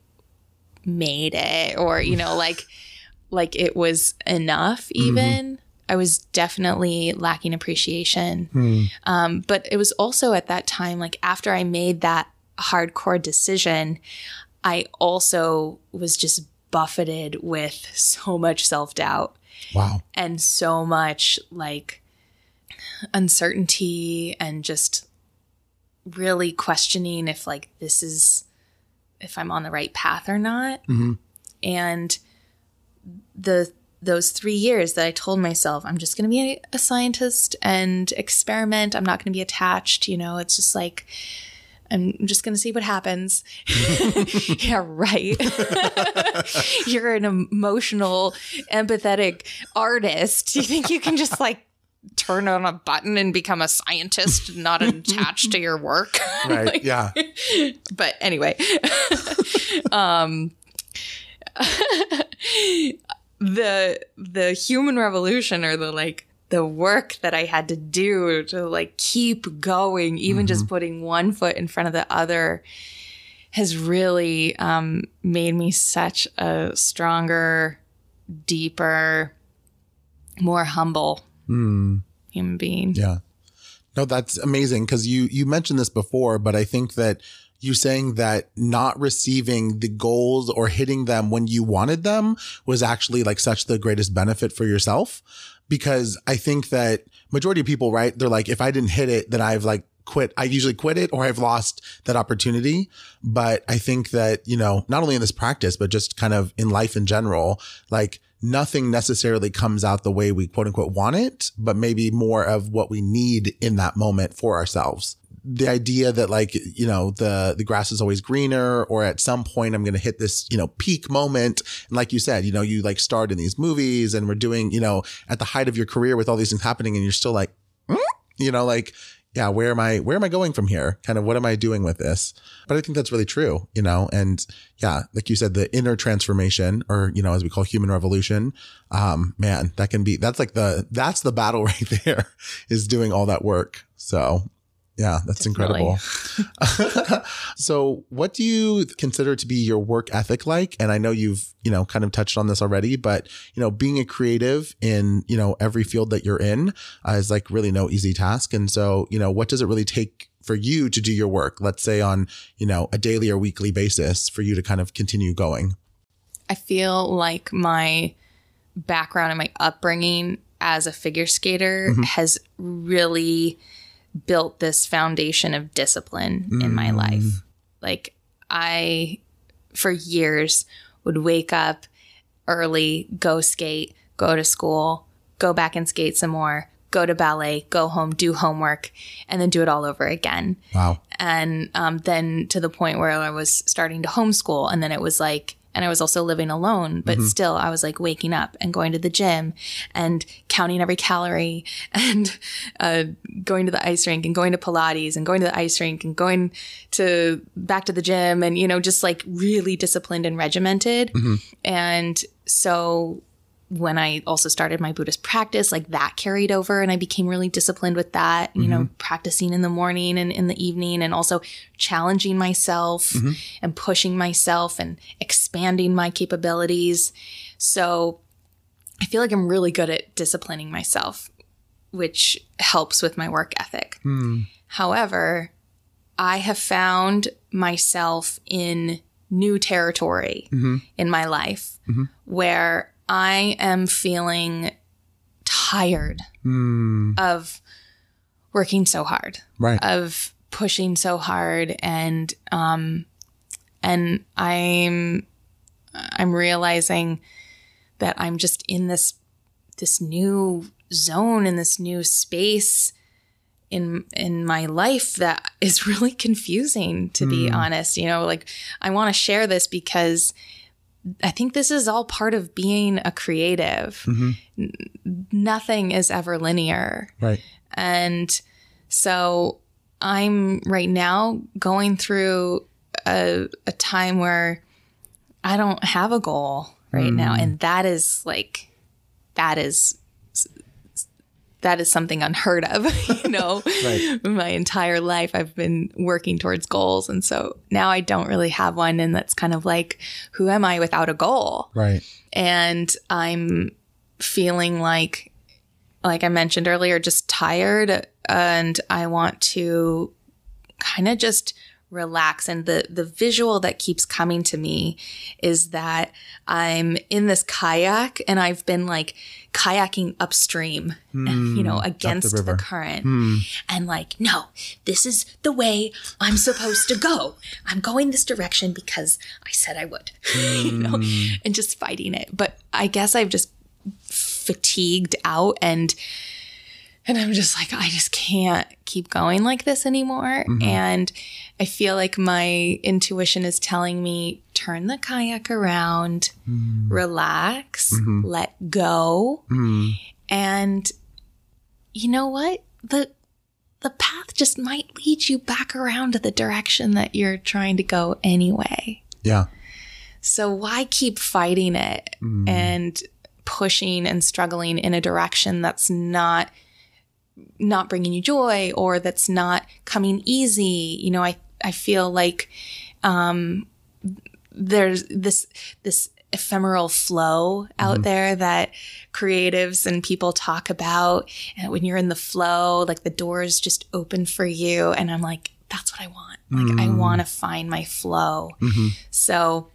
made it or you know like like it was enough hmm. even. I was definitely lacking appreciation. Hmm. Um, but it was also at that time like after i made that hardcore decision i also was just buffeted with so much self-doubt Wow. and so much like uncertainty and just really questioning if like this is if I'm on the right path or not. Mm-hmm. And the those three years that I told myself I'm just going to be a, a scientist and experiment. I'm not going to be attached. You know, it's just like I'm just going to see what happens. yeah, right. You're an emotional, empathetic artist. Do you think you can just like turn on a button and become a scientist, not attached to your work? Right. Like- yeah. but anyway um the the human revolution or the like the work that i had to do to like keep going even just putting one foot in front of the other has really um made me such a stronger deeper more humble human being Yeah. No, that's amazing because you you mentioned this before, but I think that you saying that not receiving the goals or hitting them when you wanted them was actually like such the greatest benefit for yourself. Because I think that majority of people, right? They're like, if I didn't hit it, then I've like quit. I usually quit it or I've lost that opportunity. But I think that, you know, not only in this practice, but just kind of in life in general, like nothing necessarily comes out the way we quote unquote want it, but maybe more of what we need in that moment for ourselves. The idea that like you know the the grass is always greener or at some point i'm going to hit this you know peak moment. And like you said you know you like starred in these movies and we're doing you know at the height of your career with all these things happening and you're still like mm? you know like yeah where am i where am i going from here? Kind of what am i doing with this? But i think that's really true you know? And yeah like you said the inner transformation or you know as we call human revolution um man that can be that's like the that's the battle right there is doing all that work. So yeah, that's Definitely. incredible. so, what do you consider to be your work ethic like? And I know you've, you know, kind of touched on this already, but, you know, being a creative in, you know, every field that you're in uh, is like really no easy task. And so, you know, what does it really take for you to do your work? Let's say on, you know, a daily or weekly basis for you to kind of continue going. I feel like my background and my upbringing as a figure skater Mhm. has really built this foundation of discipline in my Mm. life. Like I for years would wake up early, go skate, go to school, go back and skate some more, go to ballet, go home, do homework, and then do it all over again Wow. and um, then to the point where I was starting to homeschool, and then it was like, and I was also living alone, but still, I was like waking up and going to the gym and counting every calorie and uh, going to the ice rink and going to Pilates and going to the ice rink and going to back to the gym and you know just like really disciplined and regimented, and so when I also started my Buddhist practice, like that carried over and I became really disciplined with that, you know, mm-hmm. practicing in the morning and in the evening and also challenging myself mm-hmm. and pushing myself and expanding my capabilities. So I feel like I'm really good at disciplining myself, which helps with my work ethic. Hmm. However, I have found myself in new territory mm-hmm. in my life where I am feeling tired Mm, of working so hard, right. of pushing so hard and um and I'm I'm realizing that I'm just in this this new zone in this new space in in my life that is really confusing to be honest. You know like I want to share this because I think this is all part of being a creative. Mm-hmm. N- nothing is ever linear. right. And so I'm right now going through a, a time where I don't have a goal right now. Mm. And that is like, that is. That is something unheard of, you know. Right. My entire life, I've been working towards goals, and so now I don't really have one. And that's kind of like, who am I without a goal? Right. and I'm feeling like like I mentioned earlier just tired and I want to kind of just relax and the the visual that keeps coming to me is that I'm in this kayak and I've been like kayaking upstream hmm. you know against the, river. current. Hmm. And like no this is the way I'm supposed to go. I'm going this direction because I said I would you know hmm. and just fighting it. But I guess I've just fatigued out and and I'm just like I just can't keep going like this anymore. Mm-hmm. And I feel like my intuition is telling me turn the kayak around hmm. relax mm-hmm. let go. Mm, and you know what? The the path just might lead you back around to the direction that you're trying to go anyway. Yeah. so why keep fighting it hmm. and pushing and struggling in a direction that's not not bringing you joy or that's not coming easy? You know, I I feel like um there's this this ephemeral flow out there that creatives and people talk about. And when you're in the flow like the doors just open for you. And I'm like that's what I want. Like I want to find my flow. So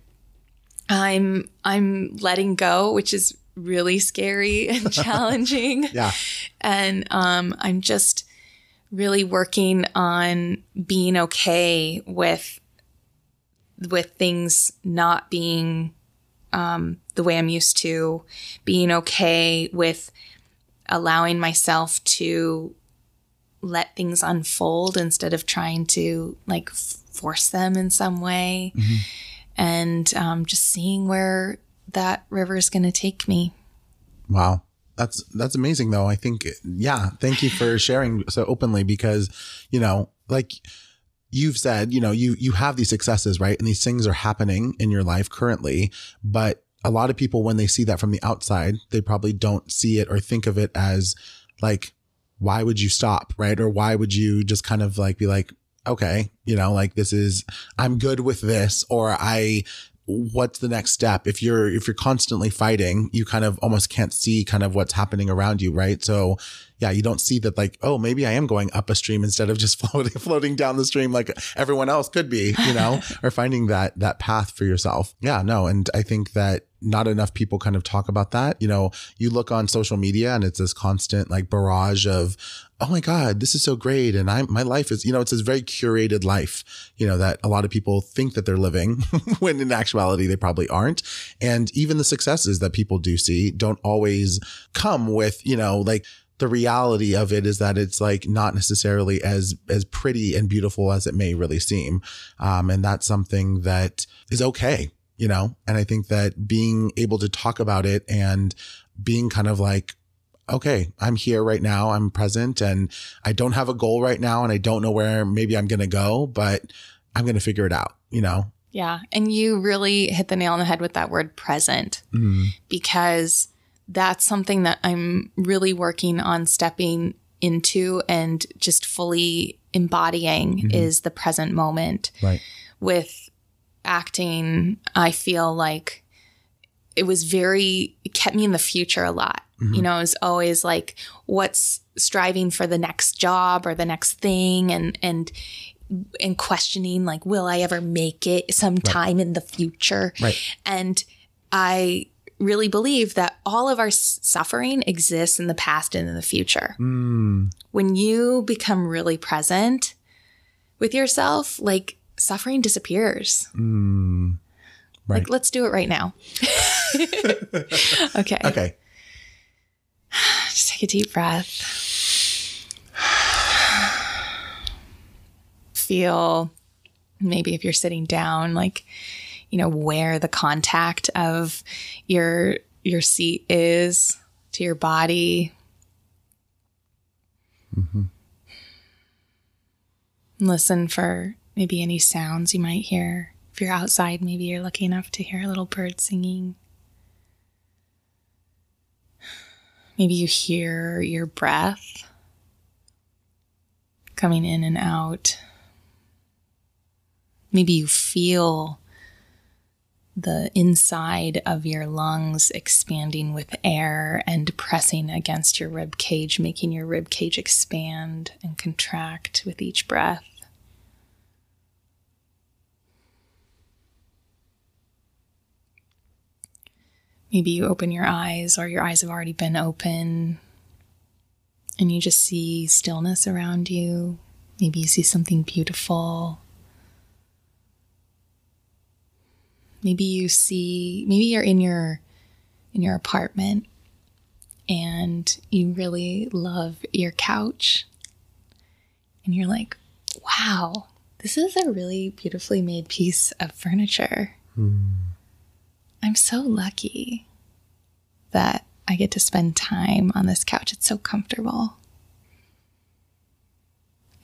I'm I'm letting go, which is really scary and challenging. Yeah. And um, I'm just really working on being okay with with things not being um, the way I'm used to, being okay with allowing myself to let things unfold instead of trying to like force them in some way. Mm-hmm. And um, just seeing where that river is going to take me. Wow. That's that's amazing though. I think yeah, thank you for sharing so openly because, you know, like you've said, you know, you you have these successes, right? And these things are happening in your life currently, but a lot of people when they see that from the outside, they probably don't see it or think of it as like why would you stop, right? Or why would you just kind of like be like okay, you know, like this is I'm good with this or I what's the next step? If you're if you're constantly fighting you kind of almost can't see kind of what's happening around you right? So yeah you don't see that like oh maybe i am going up a stream instead of just floating floating down the stream like everyone else could be you know or finding that that path for yourself yeah no and i think that not enough people kind of talk about that. You know, you look on social media and it's this constant like barrage of, oh my God, this is so great. And I, my life is, you know, it's this very curated life, you know, that a lot of people think that they're living when in actuality they probably aren't. And even the successes that people do see don't always come with, you know, like, the reality of it is that it's like not necessarily as as pretty and beautiful as it may really seem um, and that's something that is okay you know? And I think that being able to talk about it and being kind of like, okay, I'm here right now. I'm present and I don't have a goal right now and I don't know where maybe I'm going to go, but I'm going to figure it out, you know? Yeah. And you really hit the nail on the head with that word present Mm-hmm. because that's something that I'm really working on stepping into and just fully embodying mm-hmm. is the present moment Right. with acting, I feel like it was very, it kept me in the future a lot. Mm-hmm. You know, it was always like, what's striving for the next job or the next thing and, and, and questioning like, will I ever make it sometime in the future? Right. And I really believe that all of our suffering exists in the past and in the future. Mm. When you become really present with yourself, like suffering disappears. Mm. Right. Like, let's do it right now. okay. Okay. Just take a deep breath. Feel maybe if you're sitting down, like, you know, where the contact of your your seat is to your body. Mm-hmm. Listen for maybe any sounds you might hear. If you're outside, maybe you're lucky enough to hear a little bird singing. Maybe you hear your breath coming in and out. Maybe you feel the inside of your lungs expanding with air and pressing against your rib cage, making your rib cage expand and contract with each breath. Maybe you open your eyes, or your eyes have already been open, and you just see stillness around you. Maybe you see something beautiful. Maybe you see, maybe you're in your in your apartment and you really love your couch. And you're like, "Wow, this is a really beautifully made piece of furniture." Hmm. I'm so lucky that I get to spend time on this couch. It's so comfortable.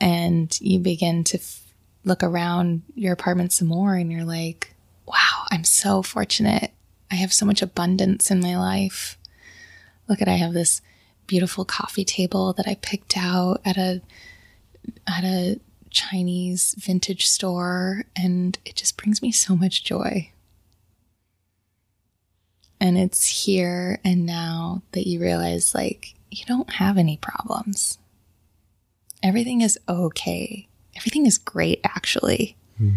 And you begin to f- look around your apartment some more and you're like, wow, I'm so fortunate. I have so much abundance in my life. Look at I have this beautiful coffee table that I picked out at a at a Chinese vintage store and it just brings me so much joy. And it's here and now that you realize, like, you don't have any problems. Everything is okay. Everything is great, actually, hmm.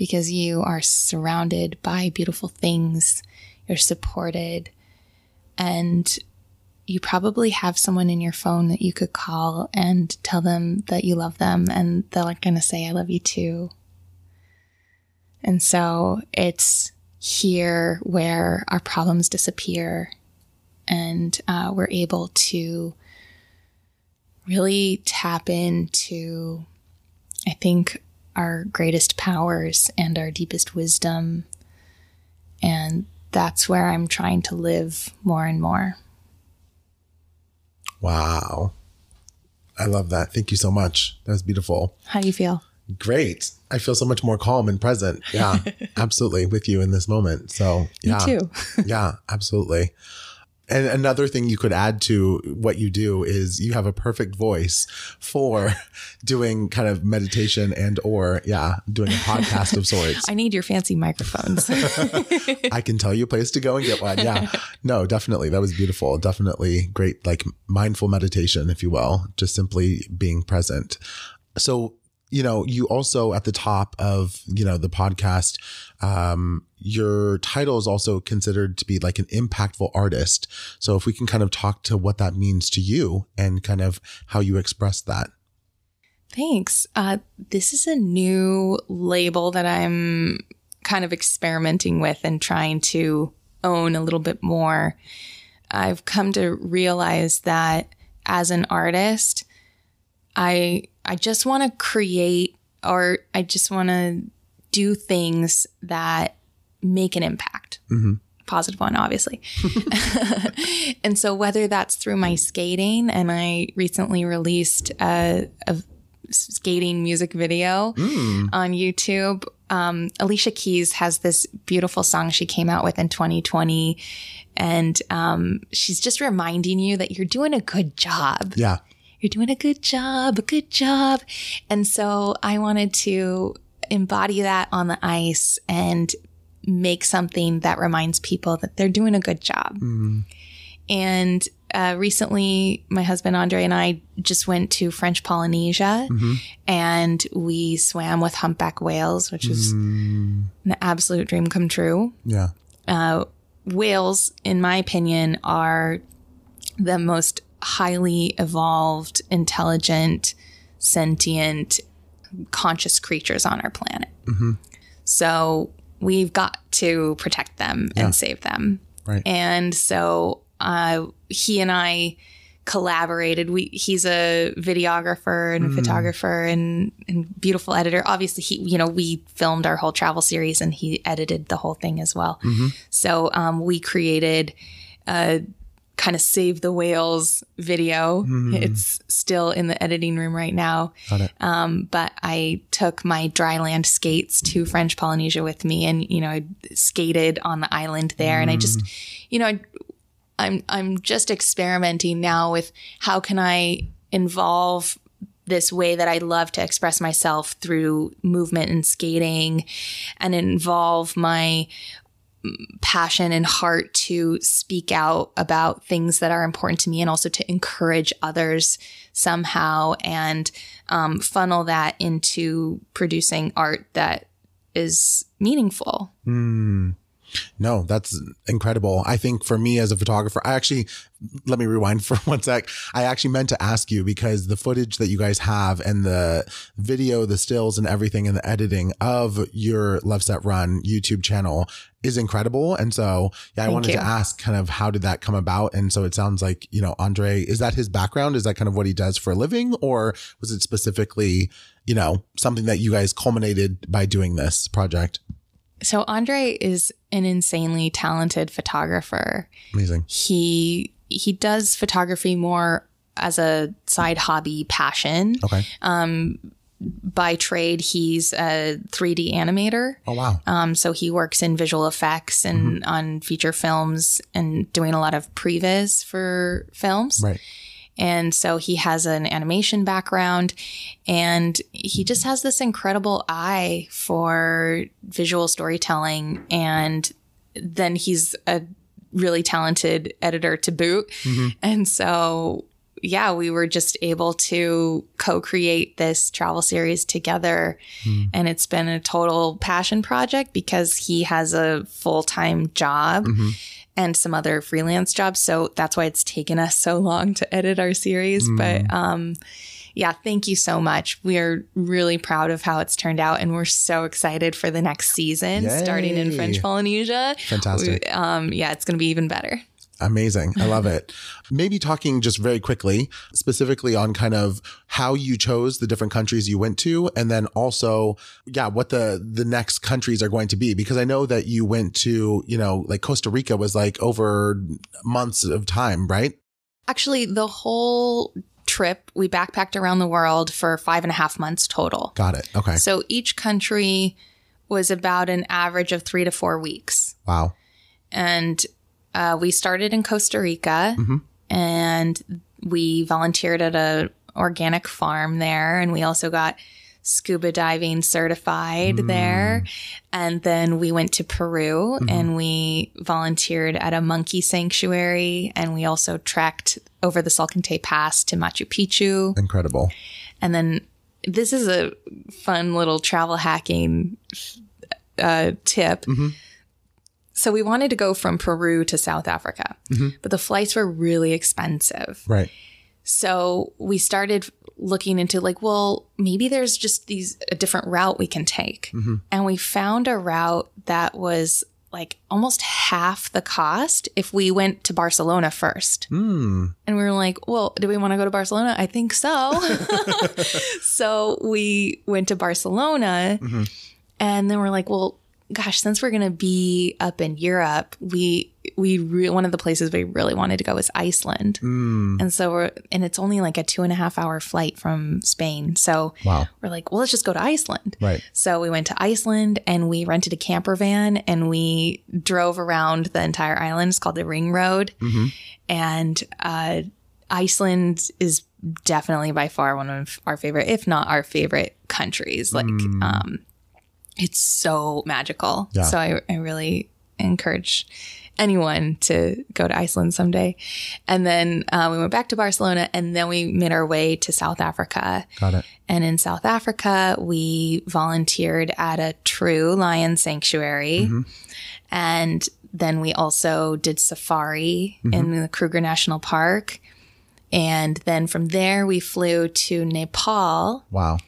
Because you are surrounded by beautiful things. You're supported, and you probably have someone in your phone that you could call and tell them that you love them, and they're going to say, I love you too. And so it's here where our problems disappear and uh, we're able to really tap into, I think, our greatest powers and our deepest wisdom. And that's where I'm trying to live more and more. Wow. I love that. Thank you so much. That was beautiful. How do you feel? Great. I feel so much more calm and present. Yeah, absolutely with you in this moment. So, yeah. Me too. yeah, absolutely. And another thing you could add to what you do is you have a perfect voice for doing kind of meditation and or yeah, doing a podcast of sorts. I need your fancy microphones. I can tell you a place to go and get one. Yeah. No, definitely. That was beautiful. Definitely great like mindful meditation if you will, just simply being present. So you know, you also at the top of, you know, the podcast, um, your title is also considered to be like an impactful artist. So if we can kind of talk to what that means to you and kind of how you express that. Thanks. Uh, this is a new label that I'm kind of experimenting with and trying to own a little bit more. I've come to realize that as an artist, I I just want to create or I just want to do things that make an impact. Mm-hmm. Positive one, obviously. and so, whether that's through my skating, and I recently released a, a skating music video mm. on YouTube. Um, Alicia Keys has this beautiful song she came out with in 2020. And um, she's just reminding you that you're doing a good job. Yeah you're doing a good job, a good job. And so I wanted to embody that on the ice and make something that reminds people that they're doing a good job. Mm. And uh, recently, my husband Andre and I just went to French Polynesia mm-hmm. and we swam with humpback whales, which is mm. an absolute dream come true. Yeah. Uh, whales, in my opinion, are the most highly evolved, intelligent, sentient, conscious creatures on our planet. Mm-hmm. So we've got to protect them yeah. and save them. Right. And so uh, he and I collaborated. We he's a videographer and a mm. photographer and, and beautiful editor. Obviously, he you know we filmed our whole travel series and he edited the whole thing as well. Mm-hmm. So um, we created. a kind of save the whales video. Mm. It's still in the editing room right now. Um, but I took my dryland skates to French Polynesia with me and, you know, I skated on the island there. Mm. And I just, mm. you know, I, I'm, I'm just experimenting now with how can I involve this way that I love to express myself through movement and skating and involve my passion and heart to speak out about things that are important to me and also to encourage others somehow and um, funnel that into producing art that is meaningful. Mm. No, that's incredible. I think for me as a photographer, I actually, let me rewind for one sec. I actually meant to ask you because the footage that you guys have and the video, the stills and everything and the editing of your Love Set Run YouTube channel is incredible. And so, yeah, I Thank wanted you. to ask kind of how did that come about? And so it sounds like, you know, Andre, is that his background? Is that kind of what he does for a living? Or was it specifically, you know, something that you guys culminated by doing this project? So Andre is an insanely talented photographer. Amazing. He he does photography more as a side hobby passion. Okay. Um by trade he's a 3D animator. Oh wow. Um so he works in visual effects and mm-hmm. on feature films and doing a lot of previs for films. Right. And so he has an animation background and he just has this incredible eye for visual storytelling. And then he's a really talented editor to boot. Mm-hmm. And so, yeah, we were just able to co create this travel series together. Mm. And it's been a total passion project because he has a full time job. Mm-hmm and some other freelance jobs. So that's why it's taken us so long to edit our series. Mm. But um, yeah, thank you so much. We are really proud of how it's turned out, and we're so excited for the next season Yay. starting in French Polynesia. Fantastic. We, um, yeah, it's going to be even better. Amazing. I love it. Maybe talking just very quickly, specifically on kind of how you chose the different countries you went to and then also, yeah, what the the next countries are going to be because I know that you went to, you know, like Costa Rica was like over months of time, right? Actually, the whole trip, we backpacked around the world for five and a half months total. Got it. Okay. So each country was about an average of three to four weeks. Wow. And uh, we started in Costa Rica and we volunteered at a organic farm there. And we also got scuba diving certified there. And then we went to Peru and we volunteered at a monkey sanctuary. And we also trekked over the Salcantay Pass to Machu Picchu. Incredible. And then this is a fun little travel hacking uh, tip. So we wanted to go from Peru to South Africa, mm-hmm. but the flights were really expensive. Right. So we started looking into like, well, maybe there's just these a different route we can take. Mm-hmm. And we found a route that was like almost half the cost if we went to Barcelona first. Hmm. And we were like, well, do we want to go to Barcelona? I think so. so we went to Barcelona mm-hmm. and then we're like, well, gosh, since we're going to be up in Europe, we, we, re- one of the places we really wanted to go was Iceland. And so we're, and it's only like a two and a half hour flight from Spain. So Wow. we're like, well, let's just go to Iceland. Right. So we went to Iceland and we rented a camper van and we drove around the entire island. It's called the Ring Road. And uh, Iceland is definitely by far one of our favorite, if not our favorite countries. Like, um, it's so magical. Yeah. So I, I really encourage anyone to go to Iceland someday. And then uh, we went back to Barcelona and then we made our way to South Africa. Got it. And in South Africa, we volunteered at a true lion sanctuary. And then we also did safari in the Kruger National Park. And then from there, we flew to Nepal. Wow.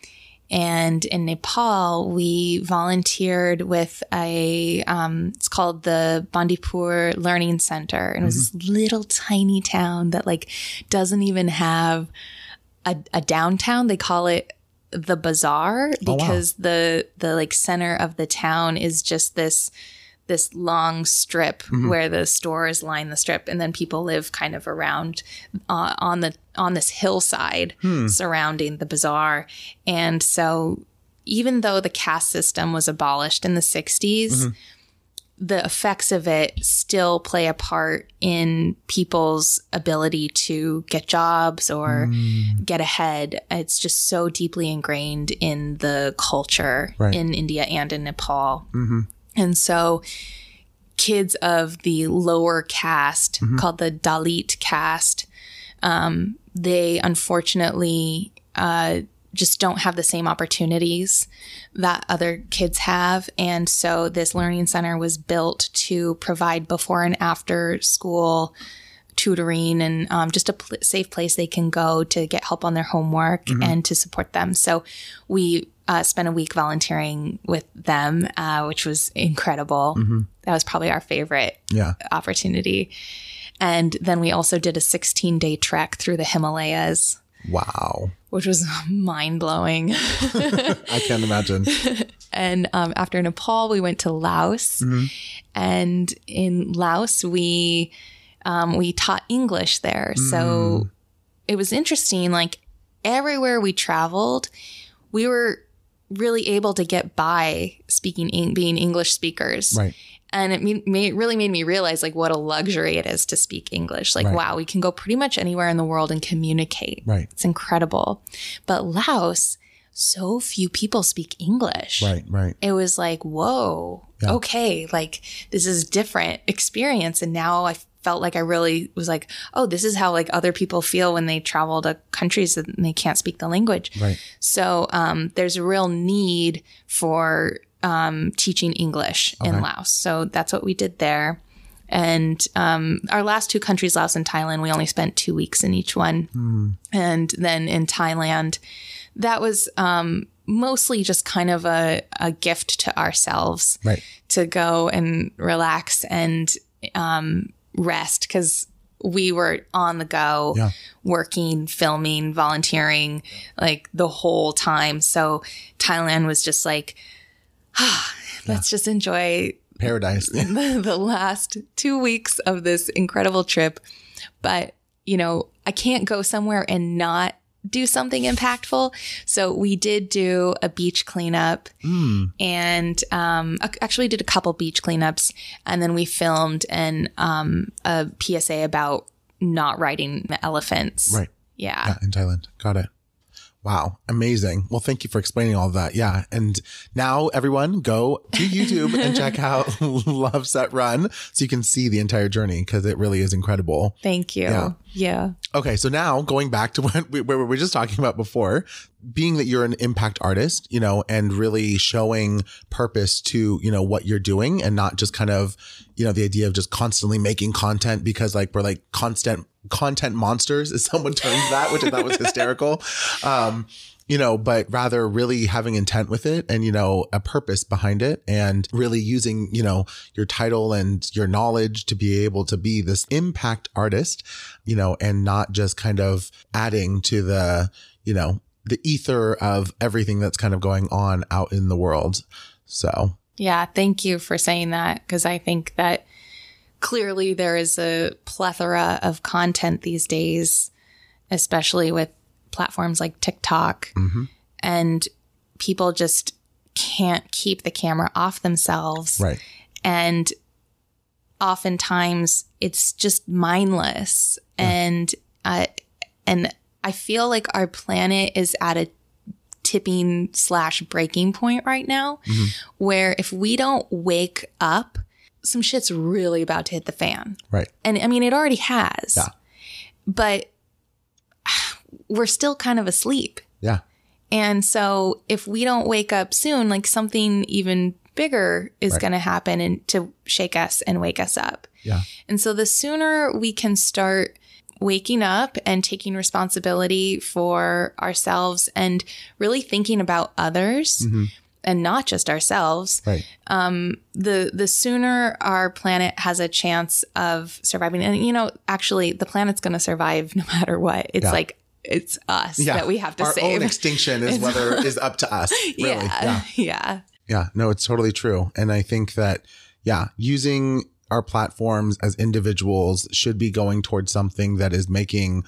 And in Nepal, we volunteered with a, um, it's called the Bandipur Learning Center. And it was this little tiny town that like doesn't even have a, a downtown. They call it the bazaar wow. because the, the like center of the town is just this, this long strip mm-hmm. where the stores line the strip and then people live kind of around uh, on the on this hillside hmm. surrounding the bazaar and so even though the caste system was abolished in the 60s mm-hmm. the effects of it still play a part in people's ability to get jobs or hmm. get ahead. It's just so deeply ingrained in the culture Right. in India and in Nepal. Mm-hmm. And so kids of the lower caste called the Dalit caste, um, they unfortunately uh, just don't have the same opportunities that other kids have. And so this learning center was built to provide before and after school tutoring and um, just a pl- safe place they can go to get help on their homework and to support them. So we uh, spent a week volunteering with them, uh, which was incredible. That was probably our favorite Yeah. opportunity. And then we also did a 16 day trek through the Himalayas, Wow. which was mind blowing. I can't imagine. And um, after Nepal, we went to Laos, and in Laos, we um, we taught English there. So it was interesting. Like everywhere we traveled, we were really able to get by speaking, being English speakers. Right. And it made, made, really made me realize like what a luxury it is to speak English. Like, Right. wow, we can go pretty much anywhere in the world and communicate. Right. It's incredible. But Laos, so few people speak English Right. Right. it was like, whoa, Yeah. okay, like this is different experience. And now I felt like I really was like, oh, this is how like other people feel when they travel to countries that they can't speak the language. Right. So um, there's a real need for um, teaching English in Laos. So that's what we did there. And um, our last two countries, Laos and Thailand, we only spent two weeks in each one. And then in Thailand, that was um, mostly just kind of a, a gift to ourselves Right. to go and relax and um, rest because we were on the go, Yeah. working, filming, volunteering, like the whole time. So Thailand was just like, ah, let's just enjoy Paradise. the, the last two weeks of this incredible trip. But, you know, I can't go somewhere and not do something impactful. So we did do a beach cleanup Mm, and um, actually did a couple beach cleanups. And then we filmed an um, a PSA about not riding the elephants. right. Yeah. Yeah, in Thailand. Got it. Wow, amazing. Well, thank you for explaining all that. Yeah. And now everyone go to YouTube and check out Love Set Run so you can see the entire journey because it really is incredible. Thank you. Yeah. Yeah. Okay, so now going back to what we, where we were just talking about before, being that you're an impact artist, you know, and really showing purpose to, you know, what you're doing and not just kind of, you know, the idea of just constantly making content because like we're like constant content monsters, as someone termed that, which I thought was hysterical. Um, you know, but rather really having intent with it and, you know, a purpose behind it and really using, you know, your title and your knowledge to be able to be this impact artist, you know, and not just kind of adding to the, you know, the ether of everything that's kind of going on out in the world. So, Yeah, thank you for saying that because I think that clearly there is a plethora of content these days, especially with platforms like TikTok, mhm. and people just can't keep the camera off themselves. right. And oftentimes it's just mindless. And, uh, and I feel like our planet is at a tipping slash breaking point right now where if we don't wake up, some shit's really about to hit the fan. Right. And I mean, it already has. Yeah. But we're still kind of asleep. Yeah. And so if we don't wake up soon, like something even bigger is Right. going to happen and to shake us and wake us up. Yeah. And so the sooner we can start waking up and taking responsibility for ourselves and really thinking about others Mhm. And not just ourselves, Right. Um, the the sooner our planet has a chance of surviving. And you know, actually the planet's going to survive no matter what. It's Yeah. like it's us Yeah. that we have to Our save. own extinction is whether is up to us. Really. yeah. yeah. yeah. Yeah, no, it's totally true. And I think that, yeah, using our platforms as individuals should be going towards something that is making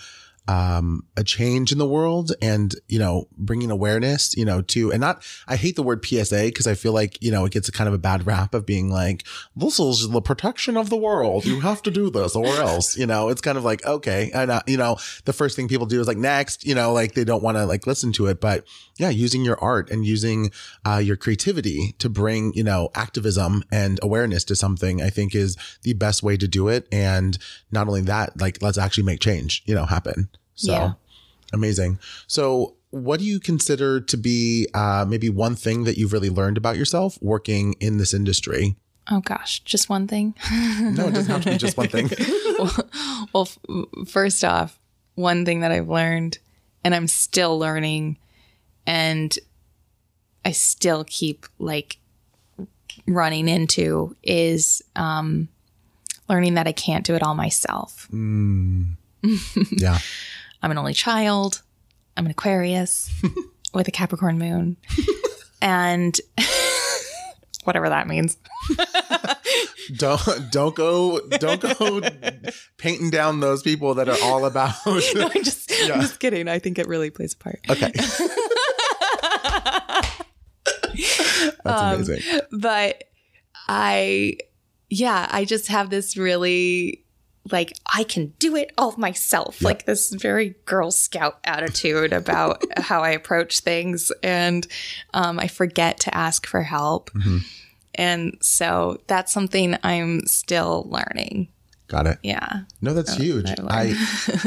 um, a change in the world and, you know, bringing awareness, you know, to, and not, I hate the word PSA because I feel like, you know, it gets a kind of a bad rap of being like, this is the protection of the world. You have to do this or else, you know, it's kind of like, okay. And, uh, you know, the first thing people do is like, next, you know, like they don't want to like listen to it. But yeah, using your art and using uh, your creativity to bring, you know, activism and awareness to something, I think is the best way to do it. And not only that, like, let's actually make change, you know, happen. So Yeah. amazing. So, what do you consider to be uh, maybe one thing that you've really learned about yourself working in this industry? Oh gosh, just one thing. No, it doesn't have to be just one thing. well, well, f- first off, one thing that I've learned and I'm still learning and I still keep like running into is um learning that I can't do it all myself. yeah. I'm an only child. I'm an Aquarius with a Capricorn moon. and whatever that means. Don't don't go don't go painting down those people that are all about. No, I'm just, I'm just kidding. I think it really plays a part. okay. That's Um, amazing. but I, yeah, I just have this really like I can do it all myself, Yep. like this very Girl Scout attitude about how I approach things, and um, I forget to ask for help, Mhm. and so that's something I'm still learning. Got it. Yeah, No, that's oh, huge. I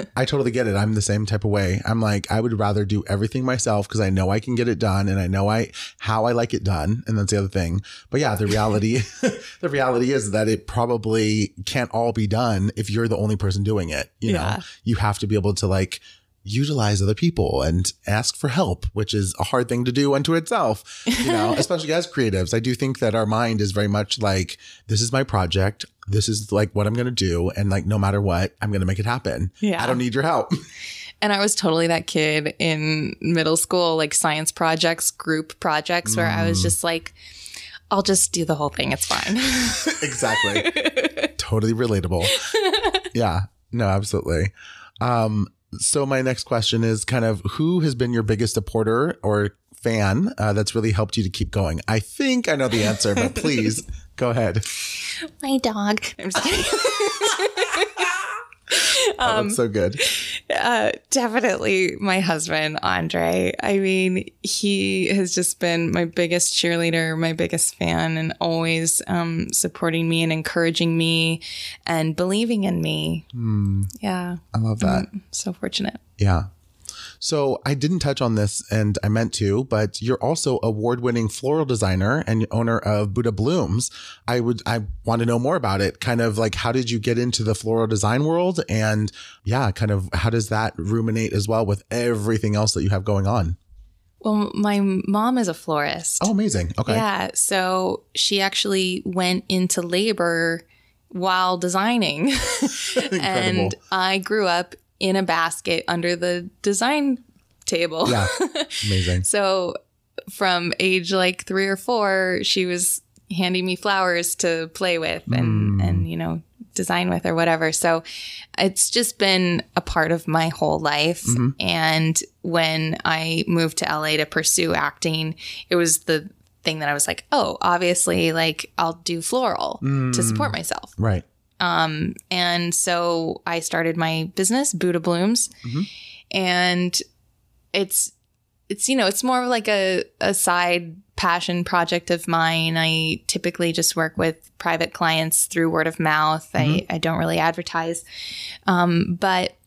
I totally get it. I'm the same type of way. I'm like I would rather do everything myself because I know I can get it done and I know I how I like it done, and that's the other thing. But yeah, the reality the reality is that it probably can't all be done if you're the only person doing it. You know, Yeah. you have to be able to like utilize other people and ask for help, which is a hard thing to do unto itself, you know, especially as creatives. I do think that our mind is very much like, this is my project. This is like what I'm going to do. And like, no matter what, I'm going to make it happen. Yeah. I don't need your help. And I was totally that kid in middle school, like science projects, group projects, where I was just like, I'll just do the whole thing. It's fine. exactly. totally relatable. Yeah. No, absolutely. Um, so my next question is kind of who has been your biggest supporter or fan uh, that's really helped you to keep going? I think I know the answer, but please go ahead. My dog. I'm just kidding. Oh, that's so good. Uh, definitely my husband, Andre. I mean, he has just been my biggest cheerleader, my biggest fan, and always um, supporting me and encouraging me and believing in me. Yeah. I love that. I'm so fortunate. Yeah. So I didn't touch on this and I meant to, but you're also award winning floral designer and owner of Buddha Blooms. I would, I want to know more about it. Kind of like, how did you get into the floral design world? And yeah, kind of how does that ruminate as well with everything else that you have going on? Well, my mom is a florist. Oh, amazing. Okay. Yeah. So she actually went into labor while designing. and I grew up in a basket under the design table. Yeah. Amazing. so from age like three or four, she was handing me flowers to play with and, hmm. and, you know, design with or whatever. So it's just been a part of my whole life. Mm-hmm. And when I moved to LA to pursue acting, it was the thing that I was like, oh, obviously, like I'll do floral to hmm. support myself. Right. Um, and so I started my business, Buddha Blooms. Mm-hmm. And it's it's you know, it's more of like a, a side passion project of mine. I typically just work with private clients through word of mouth. I, mm-hmm. I don't really advertise. Um, but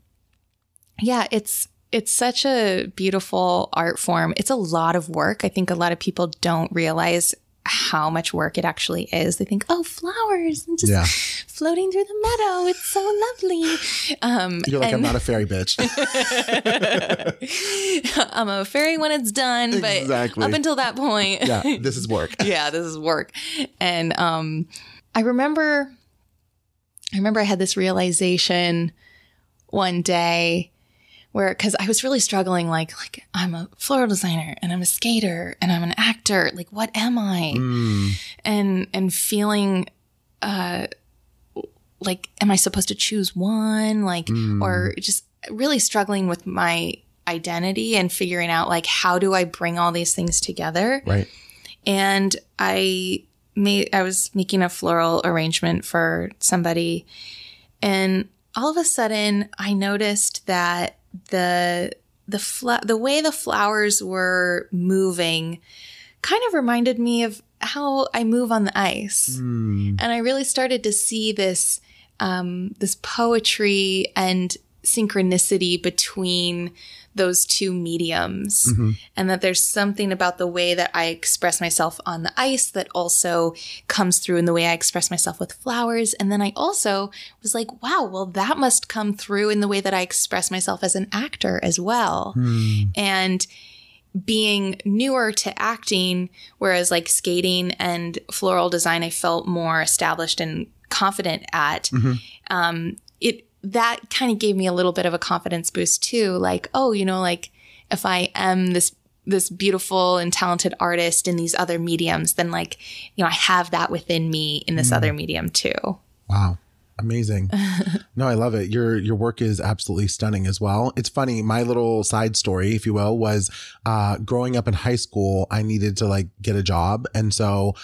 yeah, it's it's such a beautiful art form. It's a lot of work. I think a lot of people don't realize how much work it actually is. They think, oh, flowers and just Yeah. floating through the meadow. It's so lovely. Um, You're like, I'm not a fairy bitch. I'm a fairy when it's done, but Exactly. up until that point, yeah. This is work. yeah, this is work. And um, I remember, I remember I had this realization one day where, because I was really struggling, like, like I'm a floral designer and I'm a skater and I'm an actor. Like, what am I? And and feeling, uh, like, am I supposed to choose one? Like, or just really struggling with my identity and figuring out like how do I bring all these things together Right. and I made I was making a floral arrangement for somebody and all of a sudden I noticed that the the fla- the way the flowers were moving kind of reminded me of how I move on the ice. And I really started to see this um, this poetry and synchronicity between those two mediums mm-hmm. and that there's something about the way that I express myself on the ice that also comes through in the way I express myself with flowers. And then I also was like wow well that must come through in the way that I express myself as an actor as well. Hmm. And being newer to acting, whereas like skating and floral design, I felt more established and confident at. Mm-hmm. Um, it that kind of gave me a little bit of a confidence boost too. Like, oh, you know, like if I am this this beautiful and talented artist in these other mediums, then like, you know, I have that within me in this other medium too. Wow. Amazing. no, I love it. Your your work is absolutely stunning as well. It's funny, my little side story, if you will, was uh growing up in high school, I needed to like get a job. And so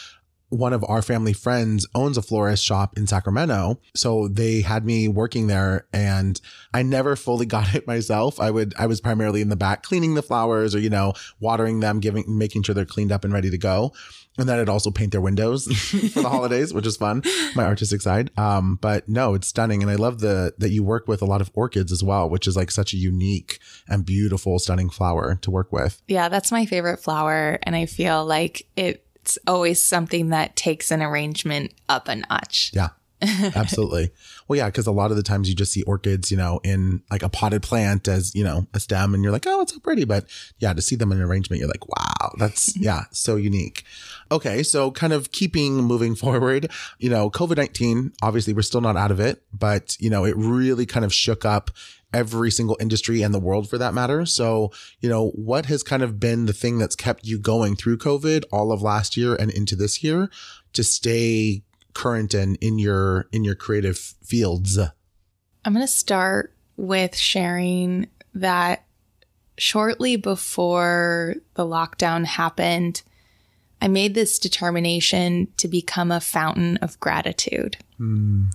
one of our family friends owns a florist shop in Sacramento. So they had me working there and I never fully got it myself. I would, I was primarily in the back cleaning the flowers or, you know, watering them, giving, making sure they're cleaned up and ready to go. And then I'd also paint their windows for the holidays, which is fun, my artistic side. Um, but no, it's stunning. And I love the, that you work with a lot of orchids as well, which is like such a unique and beautiful, stunning flower to work with. Yeah, that's my favorite flower. And I feel like it's always something that takes an arrangement up a notch. Yeah. Absolutely. Well, yeah, because a lot of the times you just see orchids, you know, in like a potted plant as, you know, a stem and you're like, oh, it's so pretty. But yeah, to see them in an arrangement, you're like, wow, that's, yeah, so unique. Okay. So kind of keeping moving forward, you know, COVID 19, obviously we're still not out of it, but, you know, it really kind of shook up every single industry and the world for that matter. So, you know, what has kind of been the thing that's kept you going through COVID all of last year and into this year to stay current and in your in your creative fields? I'm going to start with sharing that shortly before the lockdown happened, I made this determination to become a fountain of gratitude. Mm.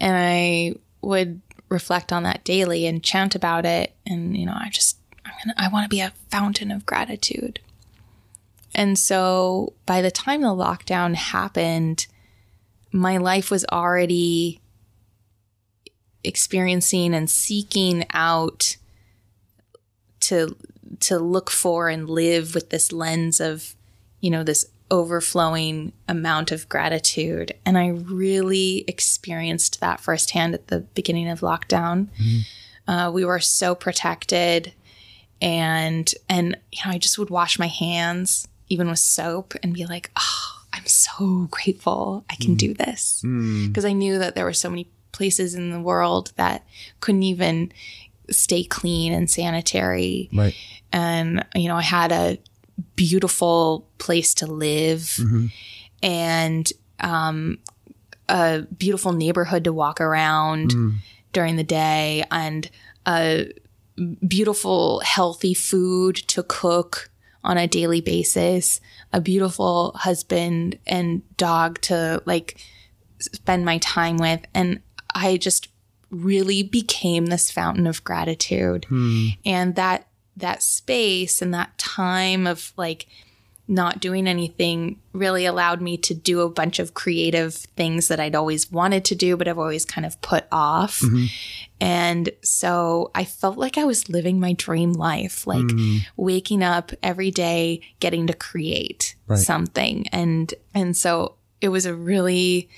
And I would reflect on that daily and chant about it. And, you know, I just, I'm gonna, I want to be a fountain of gratitude. And so by the time the lockdown happened, my life was already experiencing and seeking out to to look for and live with this lens of you know this overflowing amount of gratitude and i really experienced that firsthand at the beginning of lockdown mm-hmm. uh, we were so protected and and you know i just would wash my hands even with soap and be like oh I'm so grateful I can mm. do this. Because mm. I knew that there were so many places in the world that couldn't even stay clean and sanitary. Right. And, you know, I had a beautiful place to live mm-hmm. and um, a beautiful neighborhood to walk around mm. during the day and a beautiful, healthy food to cook on a daily basis, a beautiful husband and dog to like spend my time with. And I just really became this fountain of gratitude. Hmm. And that that space and that time of like not doing anything really allowed me to do a bunch of creative things that I'd always wanted to do, but I've always kind of put off. Mm-hmm. And so I felt like I was living my dream life, like mm. waking up every day, getting to create right. something. And, and so it was a really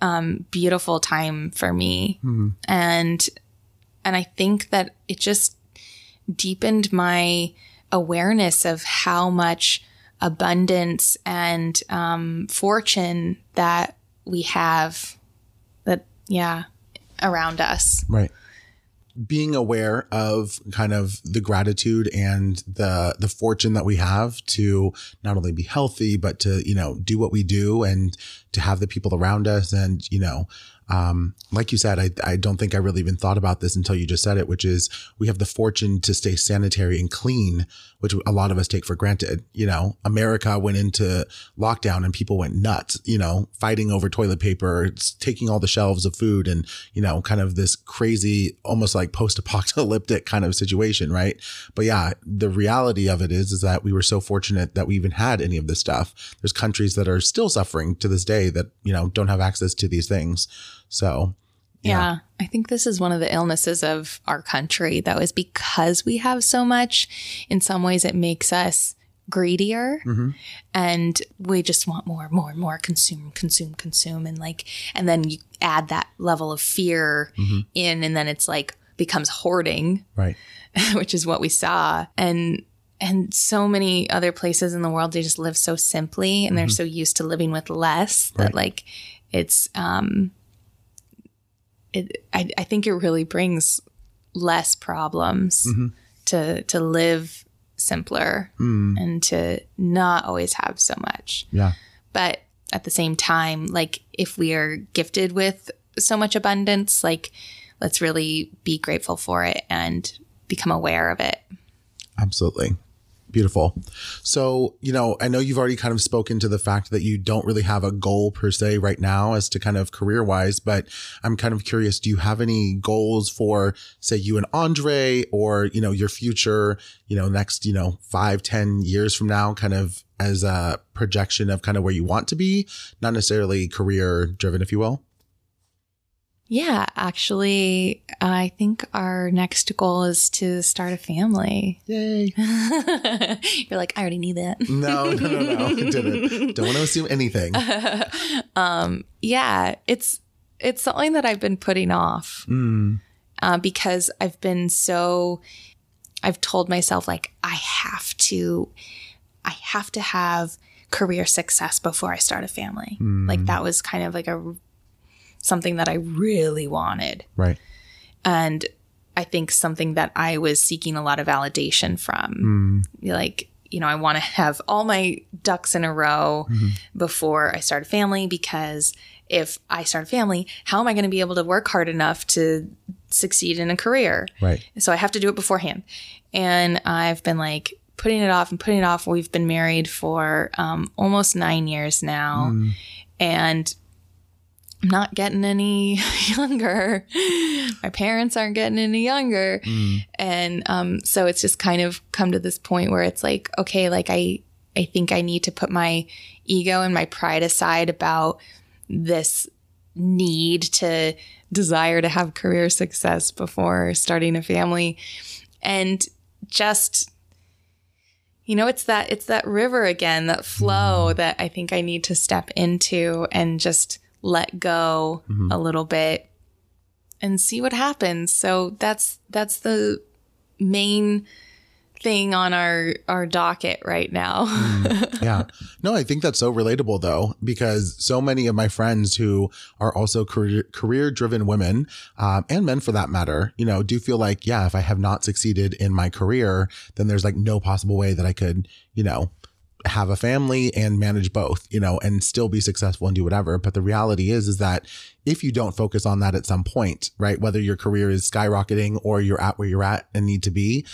um, beautiful time for me. Mm-hmm. And, and I think that it just deepened my awareness of how much abundance and um, fortune that we have that yeah around us. Right. Being aware of kind of the gratitude and the the fortune that we have to not only be healthy but to you know do what we do and to have the people around us and you know um, like you said, I, I don't think I really even thought about this until you just said it, which is we have the fortune to stay sanitary and clean, which a lot of us take for granted. You know, America went into lockdown and people went nuts, you know, fighting over toilet paper, taking all the shelves of food and, you know, kind of this crazy, almost like post apocalyptic kind of situation. Right. But yeah, the reality of it is, is that we were so fortunate that we even had any of this stuff. There's countries that are still suffering to this day that, you know, don't have access to these things. So, yeah. yeah. I think this is one of the illnesses of our country, though, is because we have so much, in some ways, it makes us greedier mm-hmm. and we just want more, more, and more, consume, consume, consume. And like, and then you add that level of fear mm-hmm. in, and then it's like becomes hoarding. Right. which is what we saw. And, and so many other places in the world, they just live so simply and mm-hmm. they're so used to living with less that right. like it's, um, it, I, I think it really brings less problems mm-hmm. to to live simpler mm. and to not always have so much. Yeah. But at the same time, like if we are gifted with so much abundance, like let's really be grateful for it and become aware of it. Absolutely. Beautiful. So, you know, I know you've already kind of spoken to the fact that you don't really have a goal per se right now as to kind of career wise, but I'm kind of curious, do you have any goals for say you and Andre or, you know, your future, you know, next, you know, five, ten years from now, kind of as a projection of kind of where you want to be, not necessarily career driven, if you will? Yeah, actually, I think our next goal is to start a family. Yay. You're like, I already need that. no, no, no, no. Didn't. Don't want to assume anything. um, yeah, it's it's something that I've been putting off Mm. uh, because I've been so. I've told myself like I have to, I have to have career success before I start a family. Like that was kind of like a something that I really wanted, Right. and I think something that I was seeking a lot of validation from. Mm. Like you know, I want to have all my ducks in a row mm-hmm. before I start a family because if I start a family, how am I going to be able to work hard enough to succeed in a career? Right. So I have to do it beforehand. And I've been like putting it off and putting it off. We've been married for um, almost nine years now. Mm. And I'm not getting any younger. My parents aren't getting any younger. And um, so it's just kind of come to this point where it's like, okay, like I, I think I need to put my ego and my pride aside about this need to desire to have career success before starting a family and just you know it's that it's that river again that flow that i think i need to step into and just let go a little bit and see what happens. So that's that's the main thing on our our docket right now. Yeah. No, I think that's so relatable though, because so many of my friends who are also career career driven women, um, and men for that matter, you know, do feel like, yeah, if I have not succeeded in my career, then there's like no possible way that I could, you know, have a family and manage both, you know, and still be successful and do whatever. But the reality is, is that if you don't focus on that at some point, right, whether your career is skyrocketing or you're at where you're at and need to be,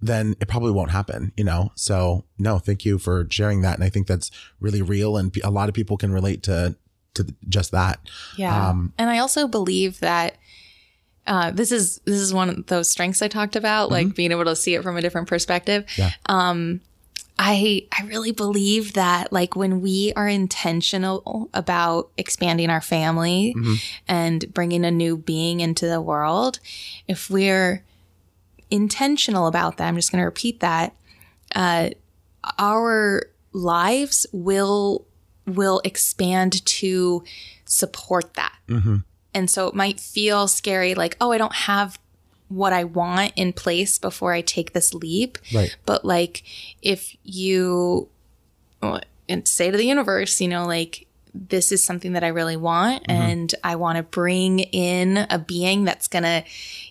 then it probably won't happen, you know? So no, thank you for sharing that. And I think that's really real. And a lot of people can relate to, to just that. Yeah. Um, and I also believe that uh, this is this is one of those strengths I talked about, like being able to see it from a different perspective. Yeah. Um, I I really believe that like when we are intentional about expanding our family and bringing a new being into the world, if we're intentional about that, I'm just going to repeat that. Uh, our lives will will expand to support that. And so it might feel scary, like, oh, I don't have what I want in place before I take this leap. Right. But like, if you and say to the universe, you know, like, this is something that I really want, and I want to bring in a being that's going to,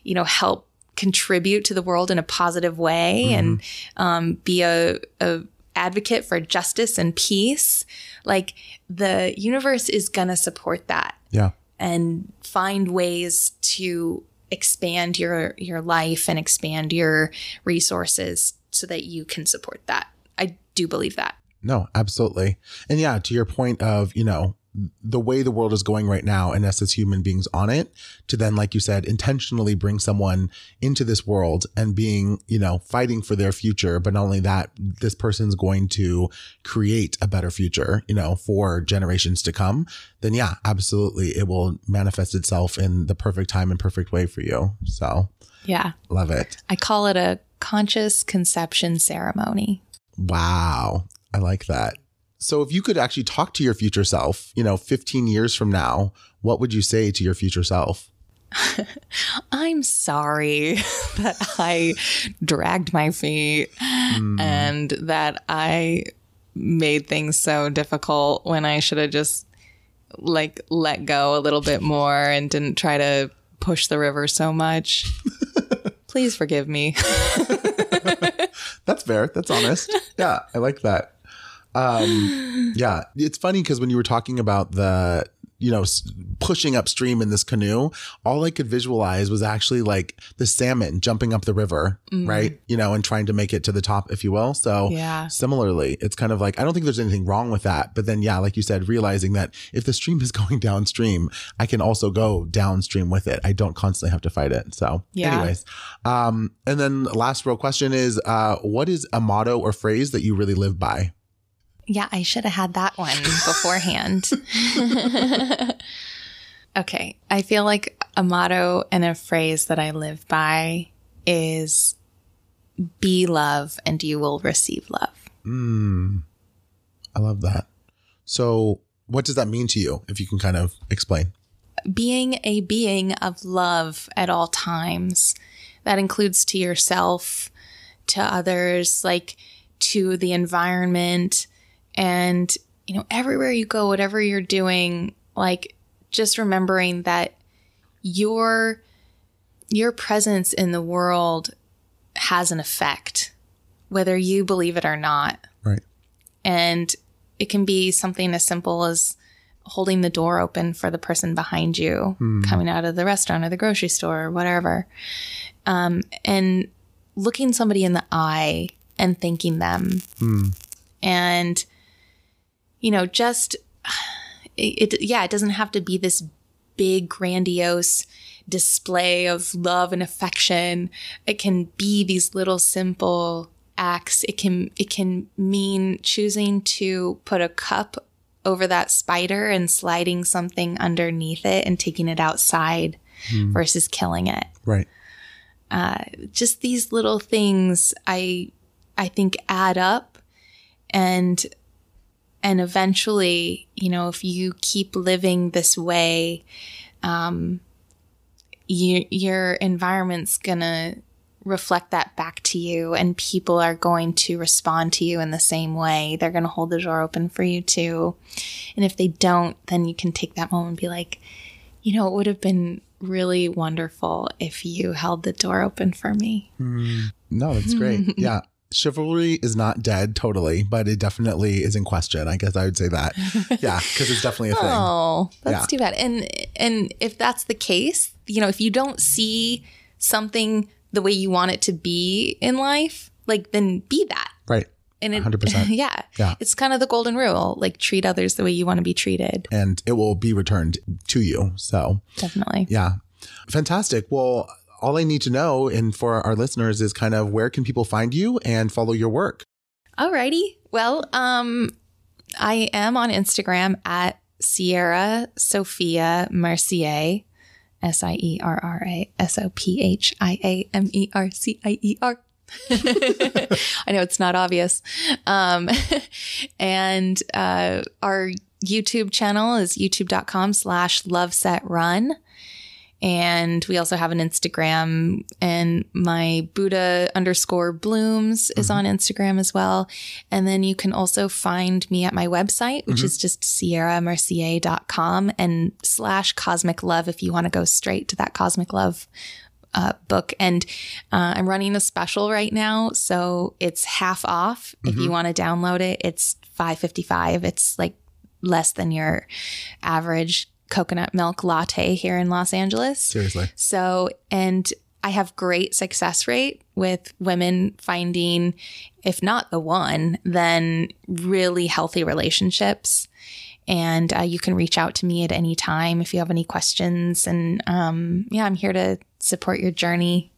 you know, help contribute to the world in a positive way and um, be a, a advocate for justice and peace. Like, the universe is going to support that Yeah. and find ways to expand your your life and expand your resources so that you can support that. I do believe that. No, absolutely. And yeah, to your point of, you know, the way the world is going right now and us as human beings on it to then, like you said, intentionally bring someone into this world and being, you know, fighting for their future. But not only that, this person's going to create a better future, you know, for generations to come. Then yeah, absolutely. It will manifest itself in the perfect time and perfect way for you. So Yeah. love it. I call it a conscious conception ceremony. Wow. I like that. So if you could actually talk to your future self, you know, 15 years from now, what would you say to your future self? I'm sorry that I dragged my feet hmm. and that I made things so difficult when I should have just like let go a little bit more and didn't try to push the river so much. Please forgive me. That's fair. That's honest. yeah, I like that. Um, yeah, it's funny because when you were talking about the, you know, s- pushing upstream in this canoe, all I could visualize was actually like the salmon jumping up the river, right? You know, and trying to make it to the top, if you will. So, Yeah. similarly, it's kind of like, I don't think there's anything wrong with that. But then, yeah, like you said, realizing that if the stream is going downstream, I can also go downstream with it. I don't constantly have to fight it. So, Yeah. anyways, um, and then last real question is, uh, what is a motto or phrase that you really live by? Yeah, I should have had that one beforehand. okay. I feel like a motto and a phrase that I live by is be love and you will receive love. Mm, I love that. So, what does that mean to you? If you can kind of explain. being a being of love at all times. That includes to yourself, to others, like to the environment, and you know, everywhere you go, whatever you're doing, like just remembering that your your presence in the world has an effect, whether you believe it or not. Right. And it can be something as simple as holding the door open for the person behind you coming out of the restaurant or the grocery store or whatever. Um, and looking somebody in the eye and thanking them. And, you know, just, it, it, yeah, it doesn't have to be this big, grandiose display of love and affection. It can be these little simple acts. It can, it can mean choosing to put a cup over that spider and sliding something underneath it and taking it outside versus killing it. Right. Uh, just these little things I I think add up and and eventually, you know, if you keep living this way, um you, your environment's gonna reflect that back to you and people are going to respond to you in the same way. They're going to hold the door open for you too. And if they don't, then you can take that moment and be like, you know, it would have been really wonderful if you held the door open for me. No, that's great. yeah. Chivalry is not dead totally, but it definitely is in question. I guess I would say that. Yeah, because it's definitely a thing. Oh, that's Yeah. too bad. And and if that's the case, you know, if you don't see something the way you want it to be in life, like then be that. Right. And it, 100%. yeah, Yeah. it's kind of the golden rule. Like treat others the way you want to be treated. And it will be returned to you. So, Definitely. yeah. Fantastic. Well, all I need to know and for our listeners is kind of where can people find you and follow your work? Alrighty. Well, um, I am on Instagram at Sierra Sophia Mercier, S I E R R A S O P H I A M E R C I E R. I know it's not obvious. Um, and uh, our YouTube channel is youtube.com slash love set run. And we also have an Instagram and my Buddha underscore blooms is on Instagram as well. And then you can also find me at my website, which is just sierramercier.com and slash cosmic love if you want to go straight to that cosmic love uh, book. And uh, I'm running a special right now. So it's half off. If you want to download it, it's 555. It's like less than your average coconut milk latte here in Los Angeles. Seriously. So, and I have great success rate with women finding, if not the one, then really healthy relationships. And uh, you can reach out to me at any time if you have any questions. And um, yeah, I'm here to support your journey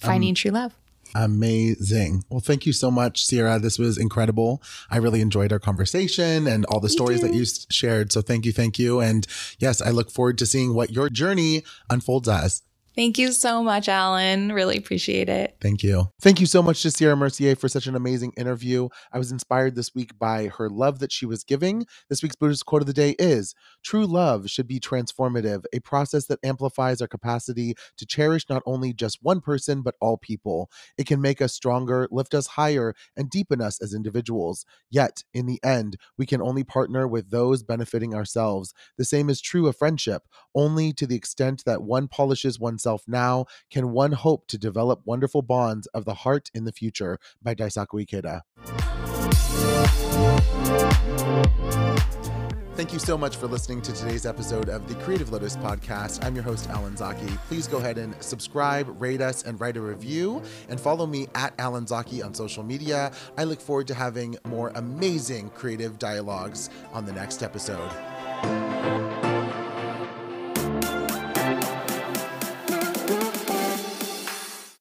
finding true love. Amazing. Well, thank you so much, Sierra. This was incredible. I really enjoyed our conversation and all the stories that you shared. So thank you. Thank you. And yes, I look forward to seeing what your journey unfolds as. Thank you so much, Allen. Really appreciate it. Thank you. Thank you so much to Sierra Mercier for such an amazing interview. I was inspired this week by her love that she was giving. This week's Buddhist quote of the day is True love should be transformative, a process that amplifies our capacity to cherish not only just one person, but all people. It can make us stronger, lift us higher, and deepen us as individuals. Yet, in the end, we can only partner with those benefiting ourselves. The same is true of friendship. Only to the extent that one polishes now can one hope to develop wonderful bonds of the heart in the future by Daisaku Ikeda. Thank you so much for listening to today's episode of the Creative Lotus podcast. I'm your host, Allen Zaki. Please go ahead and subscribe, rate us, and write a review. And follow me at Allen Zaki on social media. I look forward to having more amazing creative dialogues on the next episode.